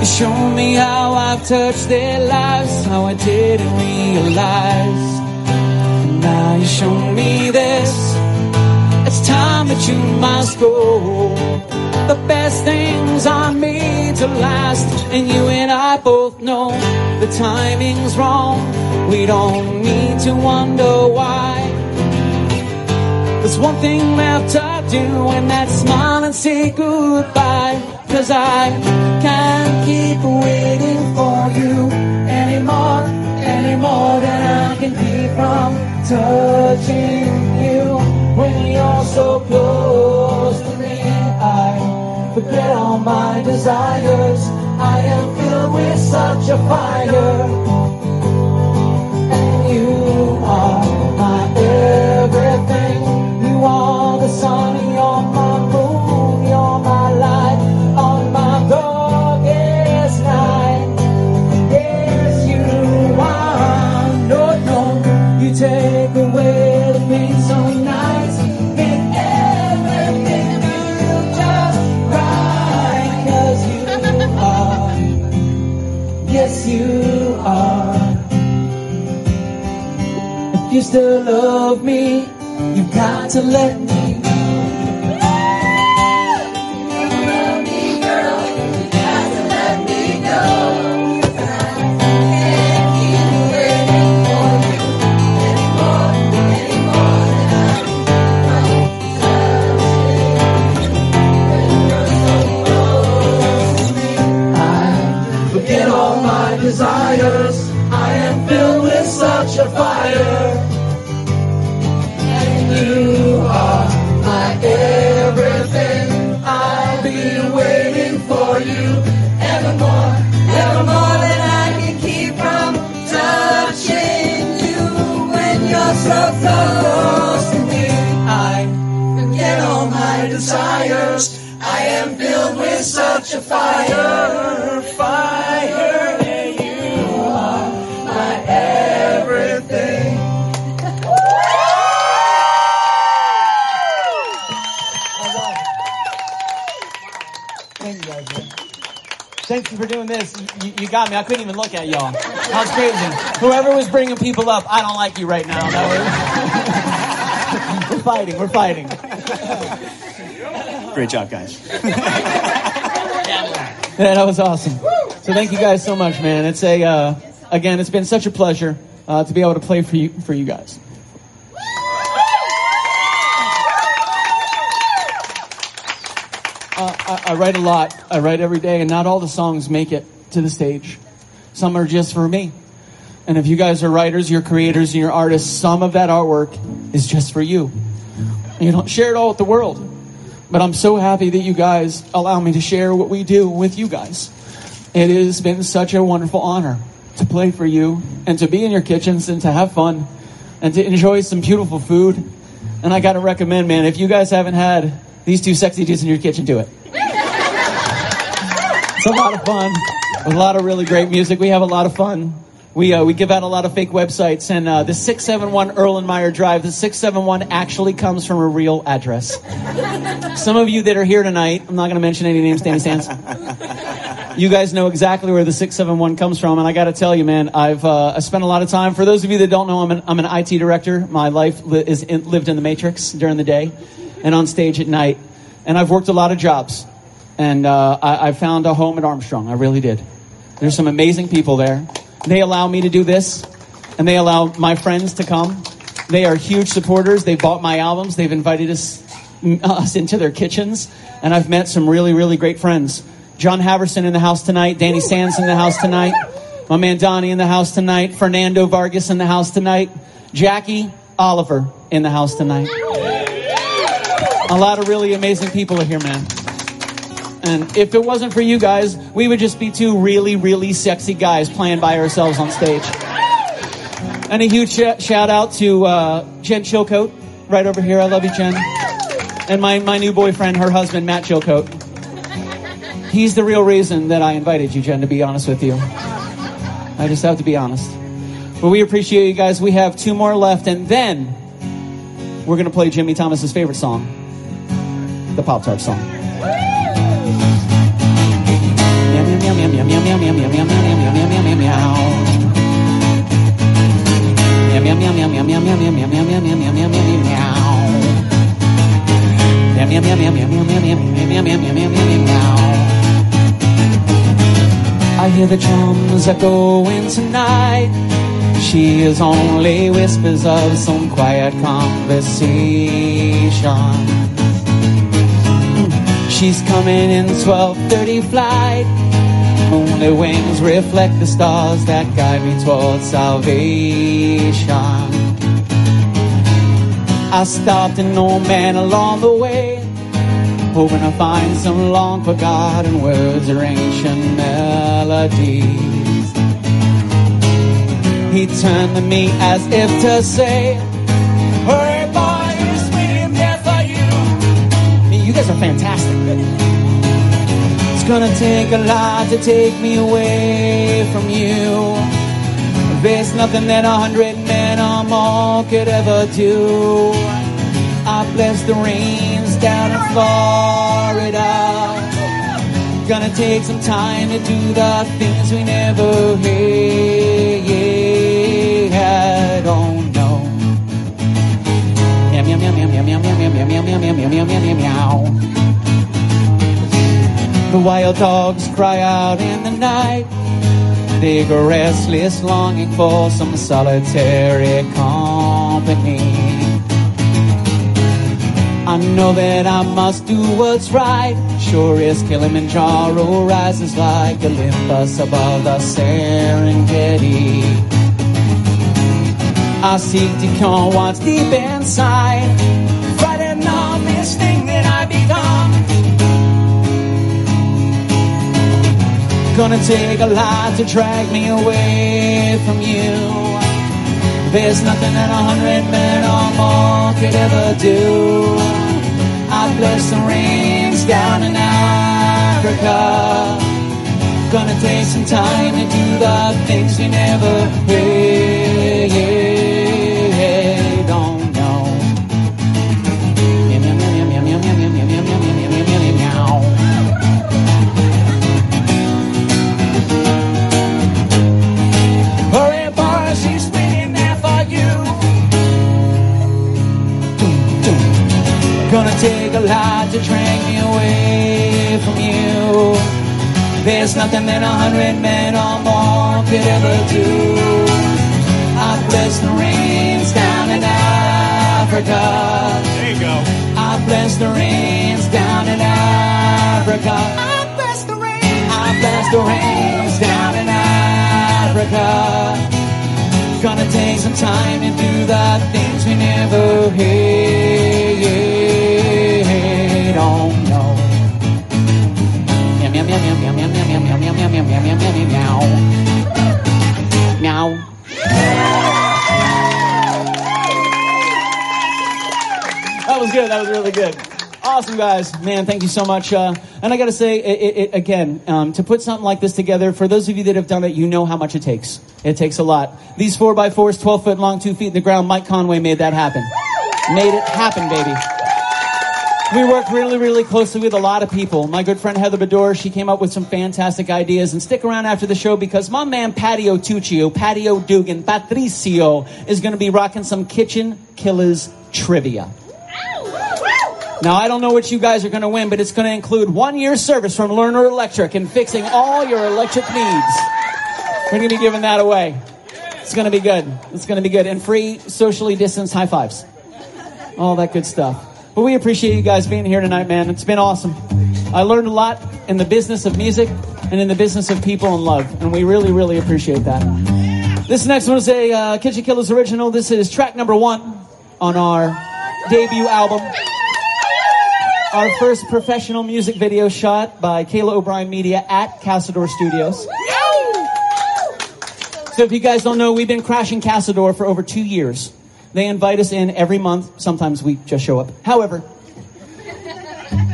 S1: Show me how I've touched their lives, how I didn't realize. And now you show me this. It's time that you must go. The best things are made to last, and you and I both know the timing's wrong. We don't need to wonder why. There's one thing left to do, and that's smile and say goodbye. Cause I can't keep waiting for you anymore, anymore than I can keep from touching you. When you're so close to me, I forget all my desires. I am filled with such a fire. Still love me, you've got to let me such a fire, fire. And you are my everything.
S15: Thank you guys. man. Thank you.
S1: you for doing this. You, you got me. I couldn't even look at y'all. That was crazy. Whoever was bringing people up, I don't like you right now. That was... we're fighting. We're fighting.
S5: Great job, guys.
S1: Yeah, that was awesome. So thank you guys so much, man. It's a uh, again, it's been such a pleasure uh, to be able to play for you for you guys. Uh, I, I write a lot. I write every day, and not all the songs make it to the stage. Some are just for me. And if you guys are writers, you're creators, and you're artists, some of that artwork is just for you. You don't share it all with the world. But I'm so happy that you guys allow me to share what we do with you guys. It has been such a wonderful honor to play for you and to be in your kitchens and to have fun and to enjoy some beautiful food. And I gotta recommend, man, if you guys haven't had these two sexy dudes in your kitchen, do it. It's a lot of fun. A lot of really great music. We have a lot of fun. We, uh, we give out a lot of fake websites, and uh, the 671 Erlenmeyer Drive, the 671 actually comes from a real address. Some of you that are here tonight, I'm not going to mention any names, Danny Sands. You guys know exactly where the 671 comes from, and I got to tell you, man, I've uh, I spent a lot of time. For those of you that don't know, I'm an, I'm an IT director. My life li- is in, lived in the Matrix during the day, and on stage at night. And I've worked a lot of jobs, and uh, I, I found a home at Armstrong. I really did. There's some amazing people there. They allow me to do this, and they allow my friends to come. They are huge supporters. They bought my albums. They've invited us, us into their kitchens, and I've met some really, really great friends. John Haverson in the house tonight. Danny Sands in the house tonight. My man Donnie in the house tonight. Fernando Vargas in the house tonight. Jackie Oliver in the house tonight. A lot of really amazing people are here, man. And if it wasn't for you guys, we would just be two really, really sexy guys playing by ourselves on stage. And a huge sh- shout out to uh, Jen Chilcote, right over here. I love you, Jen. And my, my new boyfriend, her husband, Matt Chilcote. He's the real reason that I invited you, Jen, to be honest with you. I just have to be honest. But we appreciate you guys. We have two more left, and then we're going to play Jimmy Thomas's favorite song, the Pop Tart song. I hear the drums echoing tonight. She is only whispers of some quiet conversation. She's coming in 12:30 flight. Only wings reflect the stars that guide me towards salvation. I stopped an old man along the way, hoping to find some long forgotten words or ancient melodies. He turned to me as if to say, Hurry, boy, there for you. You guys are fantastic. Gonna take a lot to take me away from you. There's nothing that a hundred men or more could ever do. I bless the rains down in Florida. Gonna take some time to do the things we never had. Oh no. Meow meow meow meow meow meow meow meow meow meow meow meow meow meow. The wild dogs cry out in the night. They go restless, longing for some solitary company. I know that I must do what's right. Sure as Kilimanjaro rises like Olympus above the Serengeti. I seek to come what's deep inside, Gonna take a lot to drag me away from you. There's nothing that a hundred men or more could ever do. I bless the rains down in Africa. Gonna take some time to do the things we never had. Tried to take a lot to drag me away from you. There's nothing that a hundred men or more could ever do. I bless the rains down in Africa.
S5: There you go.
S1: I bless the rains down in Africa. I bless the rains. I bless the rains down in Africa. Gonna take some time to do the things we never hate. Meow meow meow meow meow meow meow meow meow meow meow meow meow meow meow. That was good. That was really good. Awesome, guys. Man, thank you so much. Uh, and I got to say, it, it, again, um, to put something like this together, for those of you that have done it, you know how much it takes. It takes a lot. These 4x4s, 12 foot long, 2 feet in the ground, Mike Conway made that happen. Made it happen, baby. We worked really, really closely with a lot of people. My good friend Heather Bador, she came up with some fantastic ideas. And stick around after the show because my man Patio Tuccio, Patio Dugan, Patricio is going to be rocking some Kitchen Killers trivia. Now, I don't know what you guys are going to win, but it's going to include one year service from Lerner Electric and fixing all your electric needs. We're going to be giving that away. It's going to be good. It's going to be good. And free socially distanced high fives. All that good stuff. But we appreciate you guys being here tonight, man. It's been awesome. I learned a lot in the business of music and in the business of people and love. And we really, really appreciate that. This next one is a uh, Kitchen Killers original. This is track number one on our debut album. Our first professional music video shot by Kayla O'Brien Media at Casador Studios. So if you guys don't know, we've been crashing Casador for over two years. They invite us in every month. Sometimes we just show up. However,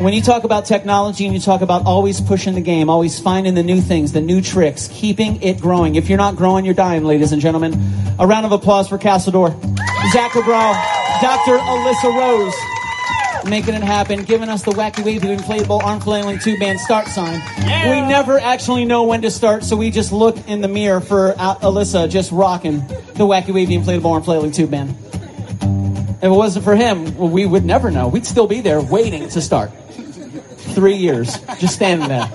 S1: when you talk about technology and you talk about always pushing the game, always finding the new things, the new tricks, keeping it growing. If you're not growing, you're dying, ladies and gentlemen. A round of applause for Casador. Zach Cabral, Dr. Alyssa Rose, making it happen, giving us the wacky wavy inflatable arm flailing two band start sign. We never actually know when to start, so we just look in the mirror for uh, Alyssa just rocking the wacky wavy inflatable arm flailing two band. If it wasn't for him, well, we would never know. We'd still be there waiting to start. Three years, just standing there,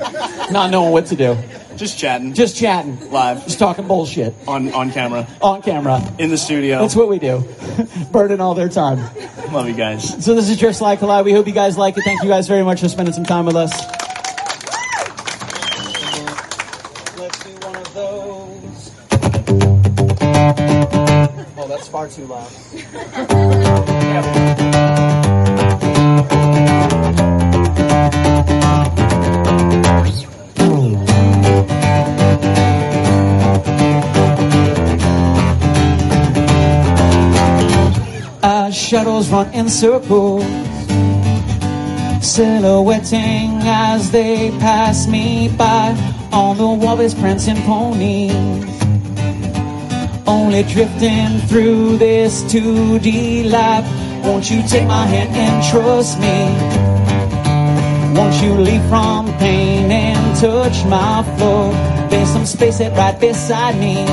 S1: not knowing what to do.
S5: Just chatting.
S1: Just chatting.
S5: Live.
S1: Just talking bullshit.
S5: On on camera.
S1: On camera.
S5: In the studio.
S1: That's what we do. Burning all their time.
S5: Love you guys.
S1: So this is your Slide Collide. We hope you guys like it. Thank you guys very much for spending some time with us. Let's do one of those. Oh, that's far too loud. Shadows run in circles, silhouetting as they pass me by on the wall is prancing ponies. Only drifting through this 2D life. Won't you take my hand and trust me? Won't you leave from pain and touch my floor? There's some space right beside me.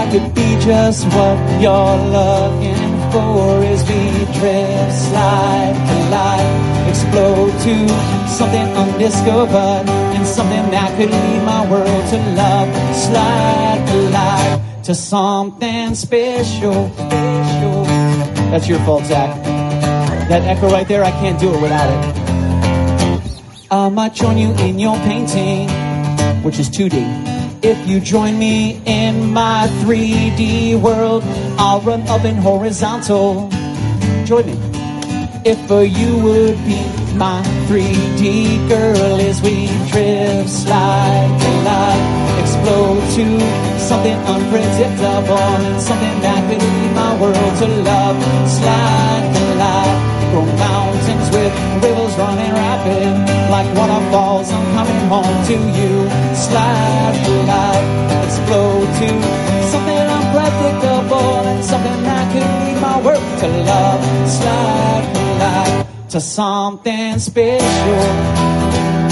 S1: I could be just what you're looking for as we drift, slide, collide, explode to something undiscovered and something that could lead my world to love, slide, collide to something special, special. That's your fault, Zach. That echo right there, I can't do it without it. I might join you in your painting, which is 2D. If you join me in my 3D world, I'll run up in horizontal. Join me. If uh, you would be my 3D girl as we drift, slide, collide, explode to something unpredictable and something that could lead my world to love, slide, collide, grow mountains with rivers running rapid like waterfalls. I'm coming home to you, slide, collide, explode to something unpredictable and something that could lead my world to love, slide, to something special.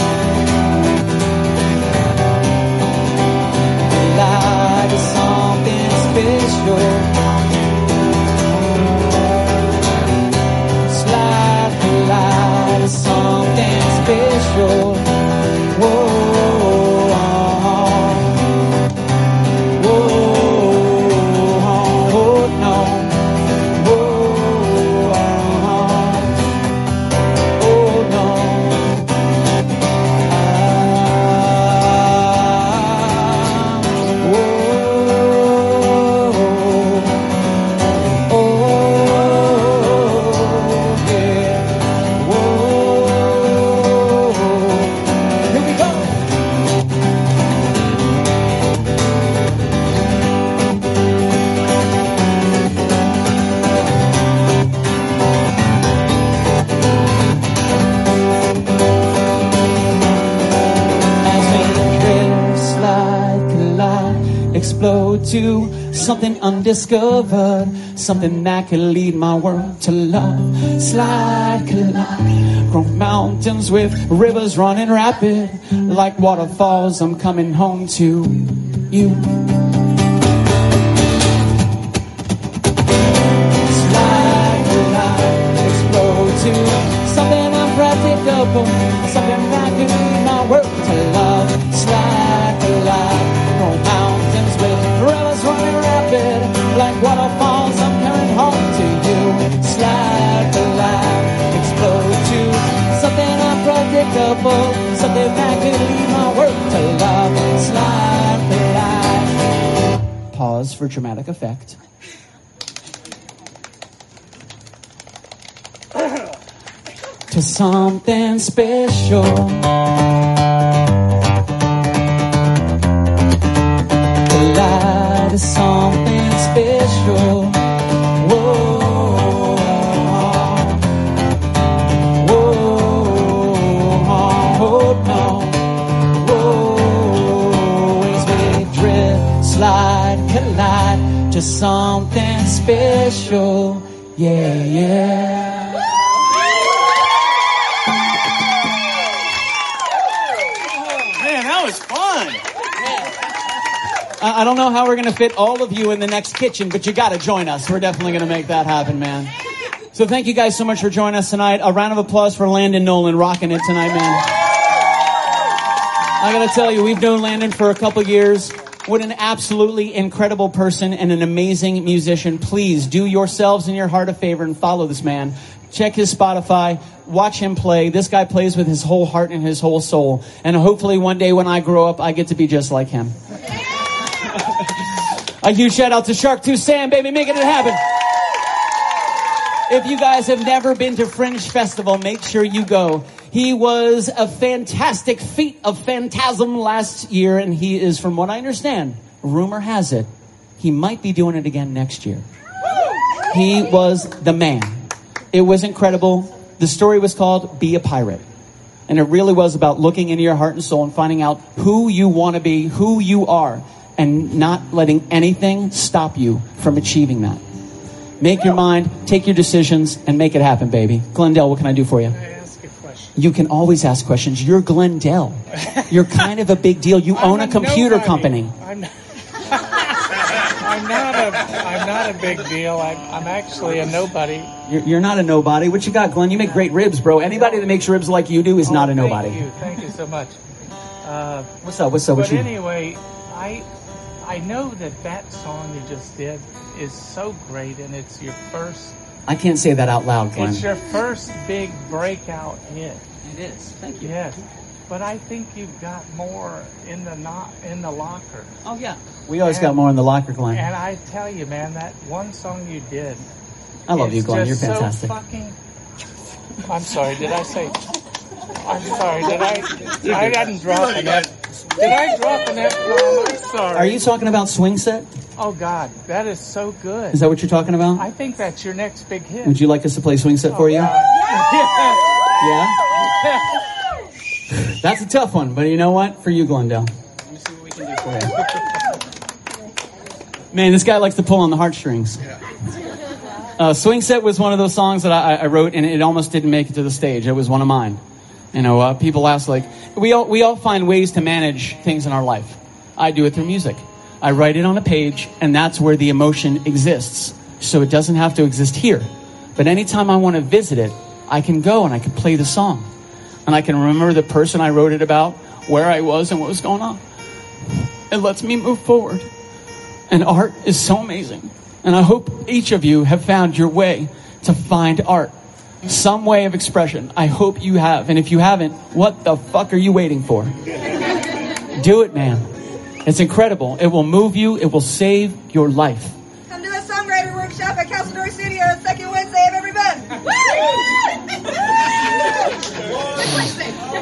S1: Something undiscovered, something that could lead my world to love. Slide, collide, grow mountains with rivers running rapid, like waterfalls. I'm coming home to you. Unpredictable, something that could lead my world to love. Slide, collide. Pause for dramatic effect. to something special. Something special. To something special. Yeah, yeah.
S5: Man, that was fun.
S1: I I don't know how we're going to fit all of you in the next kitchen, but you got to join us. We're definitely going to make that happen, man. So thank you guys so much for joining us tonight. A round of applause for Landon Nolan rocking it tonight, man. I got to tell you, we've known Landon for a couple years. What an absolutely incredible person and an amazing musician. Please do yourselves and your heart a favor and follow this man. Check his Spotify. Watch him play. This guy plays with his whole heart and his whole soul. And hopefully one day when I grow up, I get to be just like him. A huge shout out to Shark 2 Sam, baby, making it happen. If you guys have never been to Fringe Festival, make sure you go. He was a fantastic feat of phantasm last year, and he is, from what I understand, rumor has it, he might be doing it again next year. He was the man. It was incredible. The story was called Be a Pirate. And it really was about looking into your heart and soul and finding out who you want to be, who you are, and not letting anything stop you from achieving that. Make your mind, take your decisions, and make it happen, baby. Glendale, what can I do for you?
S2: Ask a question.
S1: You can always ask questions. You're Glendale. You're kind of a big deal. You own a computer
S2: nobody.
S1: company.
S2: I'm not, I'm not a I'm not a big deal. I'm, I'm actually a nobody.
S1: You're, you're not a nobody. What you got, Glenn? You make great ribs, bro. Anybody that makes ribs like you do is not a nobody.
S2: Oh, Thank you, thank you so much. Uh,
S1: What's up? What's up? What
S2: but
S1: you?
S2: anyway, I I know that that song you just did is so great, and it's your first
S1: I can't say that out loud, Glenn.
S2: it's your first big breakout hit.
S1: It is. Thank you.
S2: Yes, but I think you've got more in the not in the locker.
S1: Oh yeah. We always got more in the locker, Glenn.
S2: And I tell you, man, that one song you did.
S1: I love you,
S2: is
S1: Glenn. You're fantastic.
S2: So fucking. I'm sorry. Did I say? I'm sorry. Did I? I didn't drop an F. Did I drop an F bomb? I'm sorry.
S1: Are you talking about swing set?
S2: Oh God, that is so good.
S1: Is that what you're talking about?
S2: I think that's your next big hit.
S1: Would you like us to play swing set for you?
S2: Yeah.
S1: Yeah. That's a tough one, but you know what? For you, Glendale. Man, this guy likes to pull on the heartstrings. Uh, Swing Set was one of those songs that I, I wrote, and it almost didn't make it to the stage. It was one of mine. You know, uh, people ask like, we all we all find ways to manage things in our life. I do it through music. I write it on a page, and that's where the emotion exists. So it doesn't have to exist here. But anytime I want to visit it, I can go and I can play the song, and I can remember the person I wrote it about, where I was, and what was going on. It lets me move forward. And art is so amazing. And I hope each of you have found your way to find art. Some way of expression. I hope you have. And if you haven't, what the fuck are you waiting for? Do it, man. It's incredible. It will move you. It will save your life.
S15: Come to the songwriter workshop at Casador Studios, second Wednesday of every month.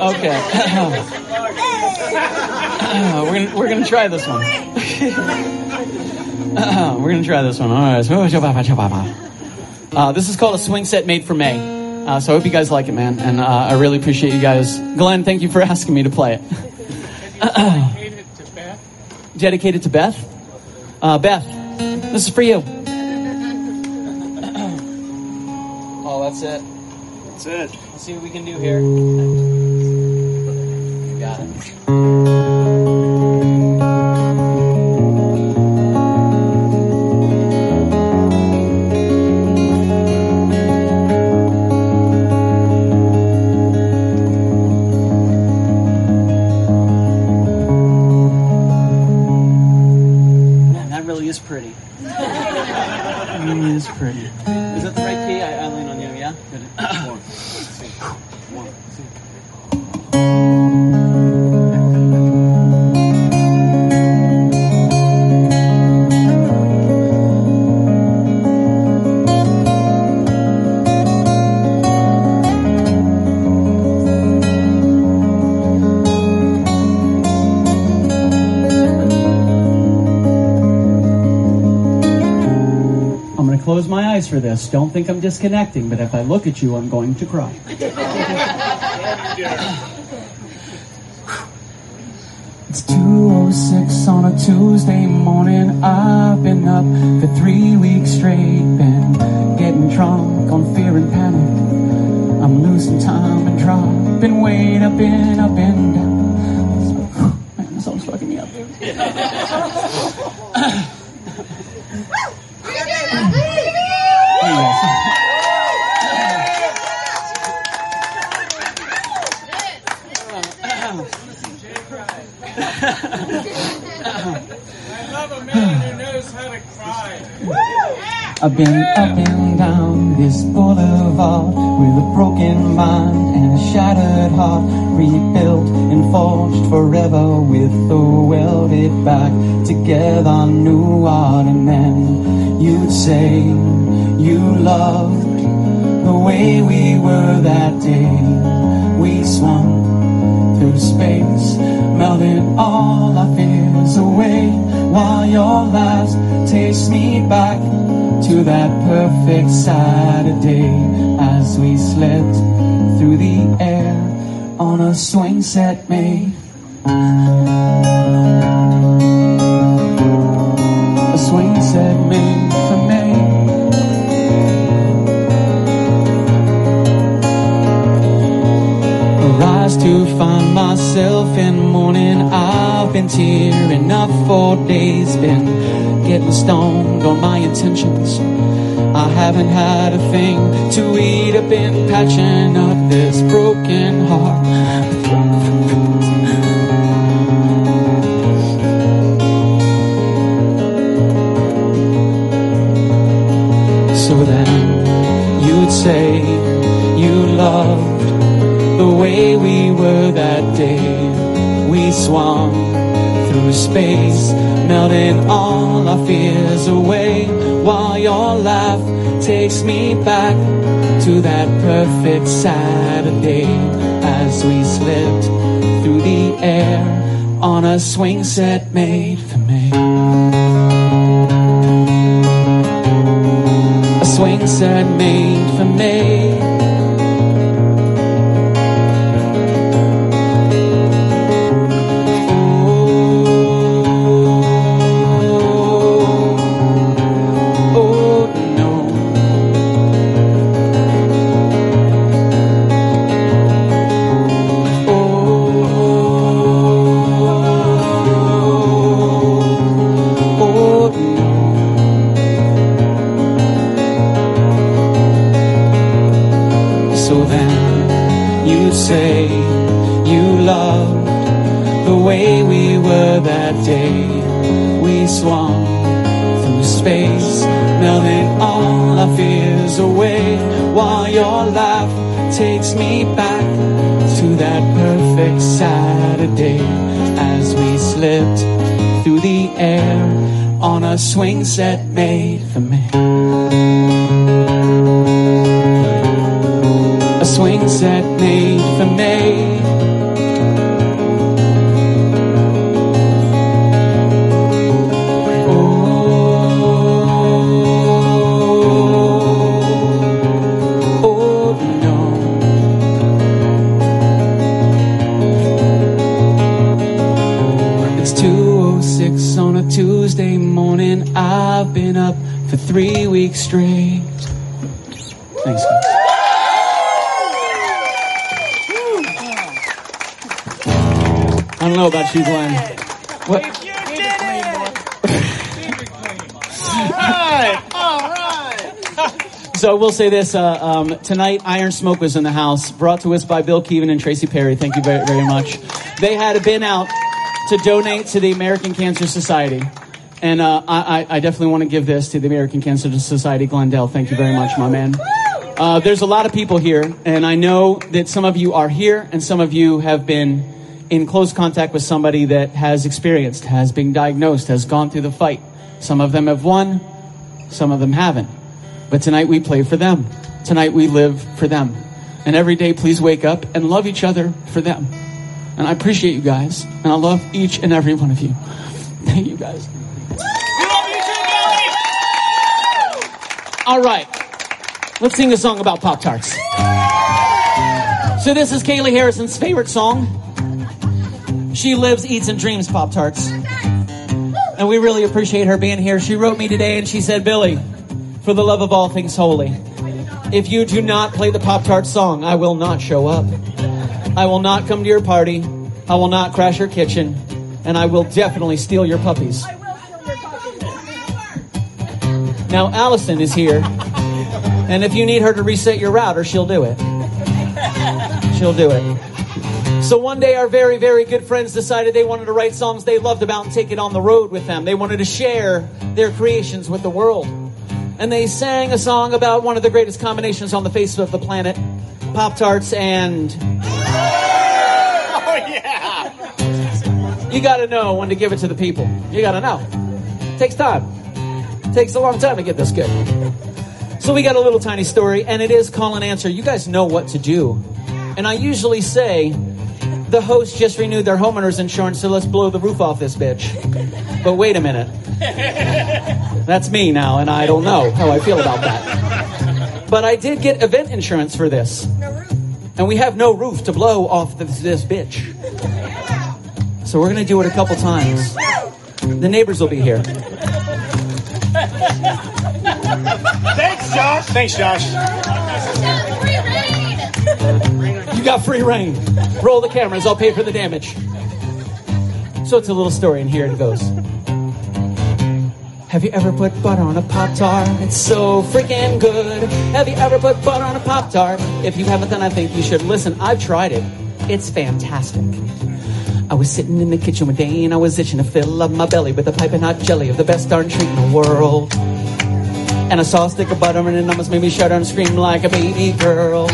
S1: Okay. we're gonna we're gonna try this one. we're gonna try this one. All right. Uh, this is called a swing set made for May. Uh, so I hope you guys like it, man. And uh, I really appreciate you guys. Glenn, thank you for asking me to play it.
S2: Dedicated to Beth.
S1: Dedicated to Beth.
S16: Uh, Beth, this is for you.
S1: Oh, that's it.
S5: That's it.
S1: Let's see what we can do here. You got it.
S16: For this. Don't think I'm disconnecting, but if I look at you, I'm going to cry.
S1: It's 206 on a Tuesday morning. I've been up for three weeks straight. Been getting drunk on fear and panic. I'm losing time and dropping weight up and up and down. Man, this song's fucking me up. Hey, guys.
S2: I love a man who knows how to cry.
S1: Up and down this boulevard with a broken mind and a shattered heart, rebuilt and forged forever with the welded back together new art. And then you'd say you loved the way we were that day. We swung through space, melting all our fears away, while your laughs takes me back to that perfect Saturday as we slipped through the air on a swing set made. A swing set made for me. Arise to find myself in morning. I've been tearing up for days, been getting stoned on intentions. I haven't had a thing to eat. I've been patching up this broken heart. So then you'd say you loved the way we were that day. We swung through space, melting all our fears away, while your laugh takes me back to that perfect Saturday as we slipped through the air on a swing set made for me. A swing set made for me. Fears away, while your laugh takes me back to that perfect Saturday as we slipped through the air on a swing set made
S2: weeks straight. Thanks, guys. I don't know about you, Glenn. What? You did it!
S12: Alright, alright.
S1: So I will say this: uh, um, tonight, Iron Smoke was in the house, brought to us by Bill Keevan and Tracy Perry. Thank you very, very much. They had a bin out to donate to the American Cancer Society, and uh, I, I definitely want to give this to the American Cancer Society, Glendale. Thank you very much, my man. Uh, there's a lot of people here, and I know that some of you are here, and some of you have been in close contact with somebody that has experienced, has been diagnosed, has gone through the fight. Some of them have won, some of them haven't. But tonight we play for them. Tonight we live for them. And every day, please wake up and love each other for them. And I appreciate you guys, and I love each and every one of you. Thank you guys. All right, let's sing a song about Pop Tarts. So this is Kaylee Harrison's favorite song. She lives, eats, and dreams Pop Tarts. And we really appreciate her being here. She wrote me today and she said, Billy, for the love of all things holy, if you do not play the Pop Tart song, I will not show up. I will not come to your party. I will not crash your kitchen. And I will definitely steal your puppies. Now, Allison is here. And if you need her to reset your router, she'll do it. She'll do it. So one day, our very, very good friends decided they wanted to write songs they loved about and take it on the road with them. They wanted to share their creations with the world. And they sang a song about one of the greatest combinations on the face of the planet Pop Tarts and.
S12: Oh, yeah.
S1: You gotta know when to give it to the people. You gotta know. takes time. Takes a long time to get this good. So we got a little tiny story, and it is call and answer. You guys know what to do. And I usually say, the host just renewed their homeowner's insurance, so let's blow the roof off this bitch. But wait a minute. That's me now, and I don't know how I feel about that. But I did get event insurance for this. And we have no roof to blow off this, this bitch. So we're going to do it a couple times. The neighbors will be here.
S12: Thanks, Josh.
S5: Thanks, Josh.
S1: You got free rein. Roll the cameras, I'll pay for the damage. So it's a little story, and here it goes. Have you ever put butter on a Pop Tart? It's so freaking good. Have you ever put butter on a Pop Tart? If you haven't, then I think you should. Listen, I've tried it. It's fantastic. I was sitting in the kitchen day and I was itching to fill up my belly with a piping hot jelly of the best darn treat in the world. And I saw a stick of butter and it almost made me shudder and scream like a baby girl.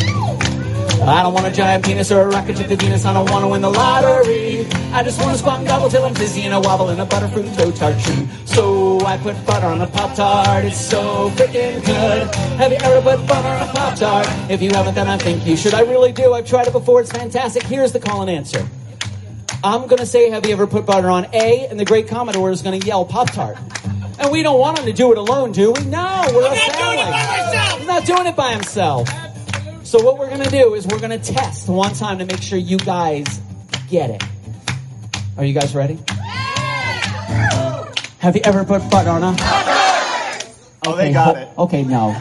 S1: I don't want a giant penis or a rocket to Venus. I don't want to win the lottery. I just want to squat and gobble till I'm dizzy and I wobble in a butterfruit dough tart tree. So I put butter on a Pop Tart. It's so freaking good. Have you ever put butter on a Pop Tart? If you haven't, then I think you should. I really do. I've tried it before. It's fantastic. Here's the call and answer. I'm going to say, have you ever put butter on A? And the great Commodore is going to yell Pop Tart. And we don't want him to do it alone, do we? No, we're a family. He's not doing it by himself. So what we're going to do is we're going to test one time to make sure you guys get it. Are you guys ready? Have you ever put butter on a?
S5: Oh, they got it.
S1: Okay, no.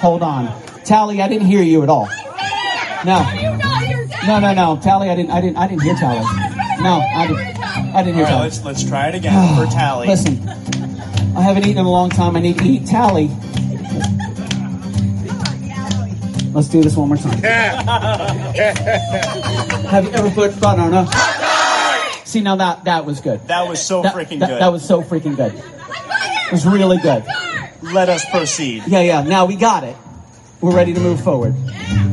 S1: Hold on. Tally, I didn't hear you at all. No. No, no, no. Tally, I didn't I didn't I didn't hear Tally. No, I didn't I didn't hear
S5: All right, let's let's try it again for tally.
S1: Listen. I haven't eaten in a long time. I need to eat Tally. Let's do this one more time. Have you ever put butter on a? See, now that that was good.
S5: That was so
S1: That-
S5: freaking
S1: that-
S5: good.
S1: That was so freaking good. It was really good.
S5: Let us proceed.
S1: Yeah, yeah. Now we got it. We're ready to move forward.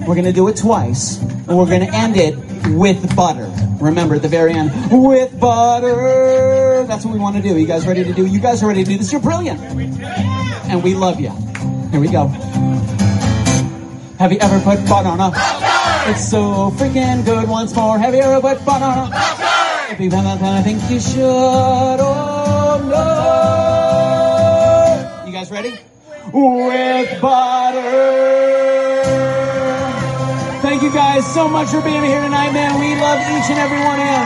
S1: We're gonna do it twice, and we're gonna end it with butter. Remember at the very end, with butter. That's what we want to do. You guys ready to do? You guys are ready to do this. You're brilliant, and we love you. Here we go. Have you ever put butter on a? It's so freaking good. Once more. Have you ever put butter on a? If you haven't, then I think you should. Oh no! You guys ready? With butter. Thank you guys so much for being here tonight, man. We love each and every one of you.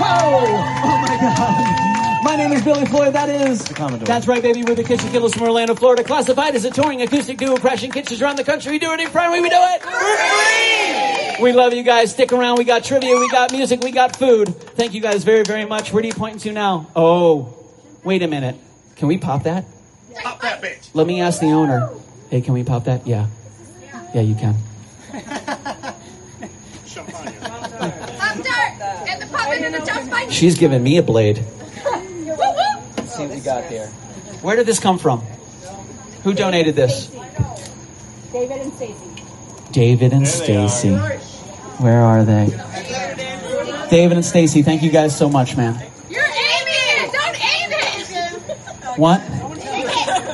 S1: Oh, oh my God. My name is Billy Floyd. That is. the Commodore. That's right, baby. We're the Kitchen Killers from Orlando, Florida. Classified as a touring acoustic duo, crashing kitchens around the country. We do it in front. We do it. free. We love you guys. Stick around. We got trivia. We got music. We got food. Thank you guys very, very much. Where do you point to now? Oh, wait a minute. Can we pop that?
S12: Pop that bitch.
S1: Let me ask the owner. Hey, can we pop that? Yeah. Yeah, you can.
S13: Pop dart! Get the pop into the jump spike!
S1: She's giving me a blade. Let's see what we got here. Where did this come from? Who donated this?
S13: David and Stacy.
S1: David and Stacy. Where are they? David and Stacy, thank you guys so much, man.
S13: You're aiming it! Don't aim it!
S1: What?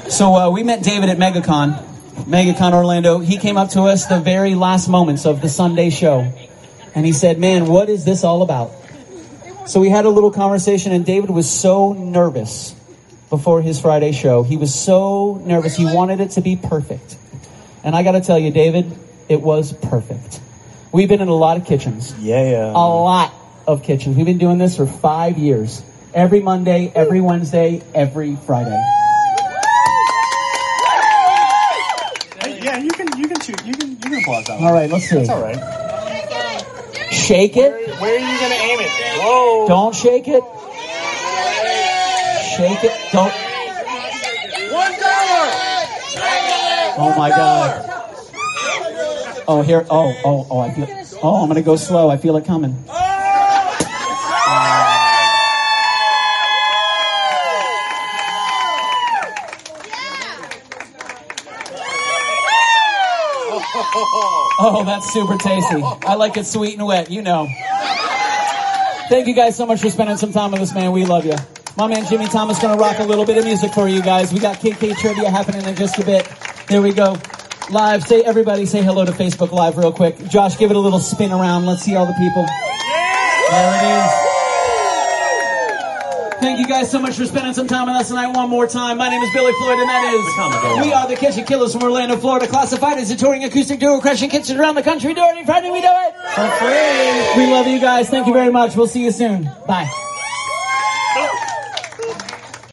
S1: So uh, we met David at MegaCon, MegaCon Orlando. He came up to us the very last moments of the Sunday show, and he said, "Man, what is this all about?" So we had a little conversation, and David was so nervous before his Friday show. He was so nervous. He wanted it to be perfect. And I got to tell you, David, it was perfect. We've been in a lot of kitchens.
S5: Yeah.
S1: A lot of kitchens. We've been doing this for five years. Every Monday, every Wednesday, every Friday.
S5: You can you can applause that one.
S1: All right, let's see.
S5: That's all right.
S1: Shake it.
S5: Where are you gonna aim it? Whoa!
S1: Don't shake it. Shake it. Don't.
S12: One dollar.
S1: Oh my God. Oh here. Oh oh oh. I feel. Oh, I'm gonna go slow. I feel it coming. Oh, Oh, that's super tasty. I like it sweet and wet. You know. Thank you guys so much for spending some time with us, man. We love you. My man Jimmy Thomas gonna rock a little bit of music for you guys. We got KK trivia happening in just a bit. There we go. Live. Say everybody say hello to Facebook Live real quick. Josh, give it a little spin around. Let's see all the people. There it is. Thank you guys so much for spending some time with us tonight one more time. My name is Billy Floyd, and that is We Are the Kitchen Killers from Orlando, Florida, classified as a touring acoustic duo, crashing kitchens around the country. Do it Friday, we do it for free. We love you guys. Thank you very much. We'll see you soon. Bye.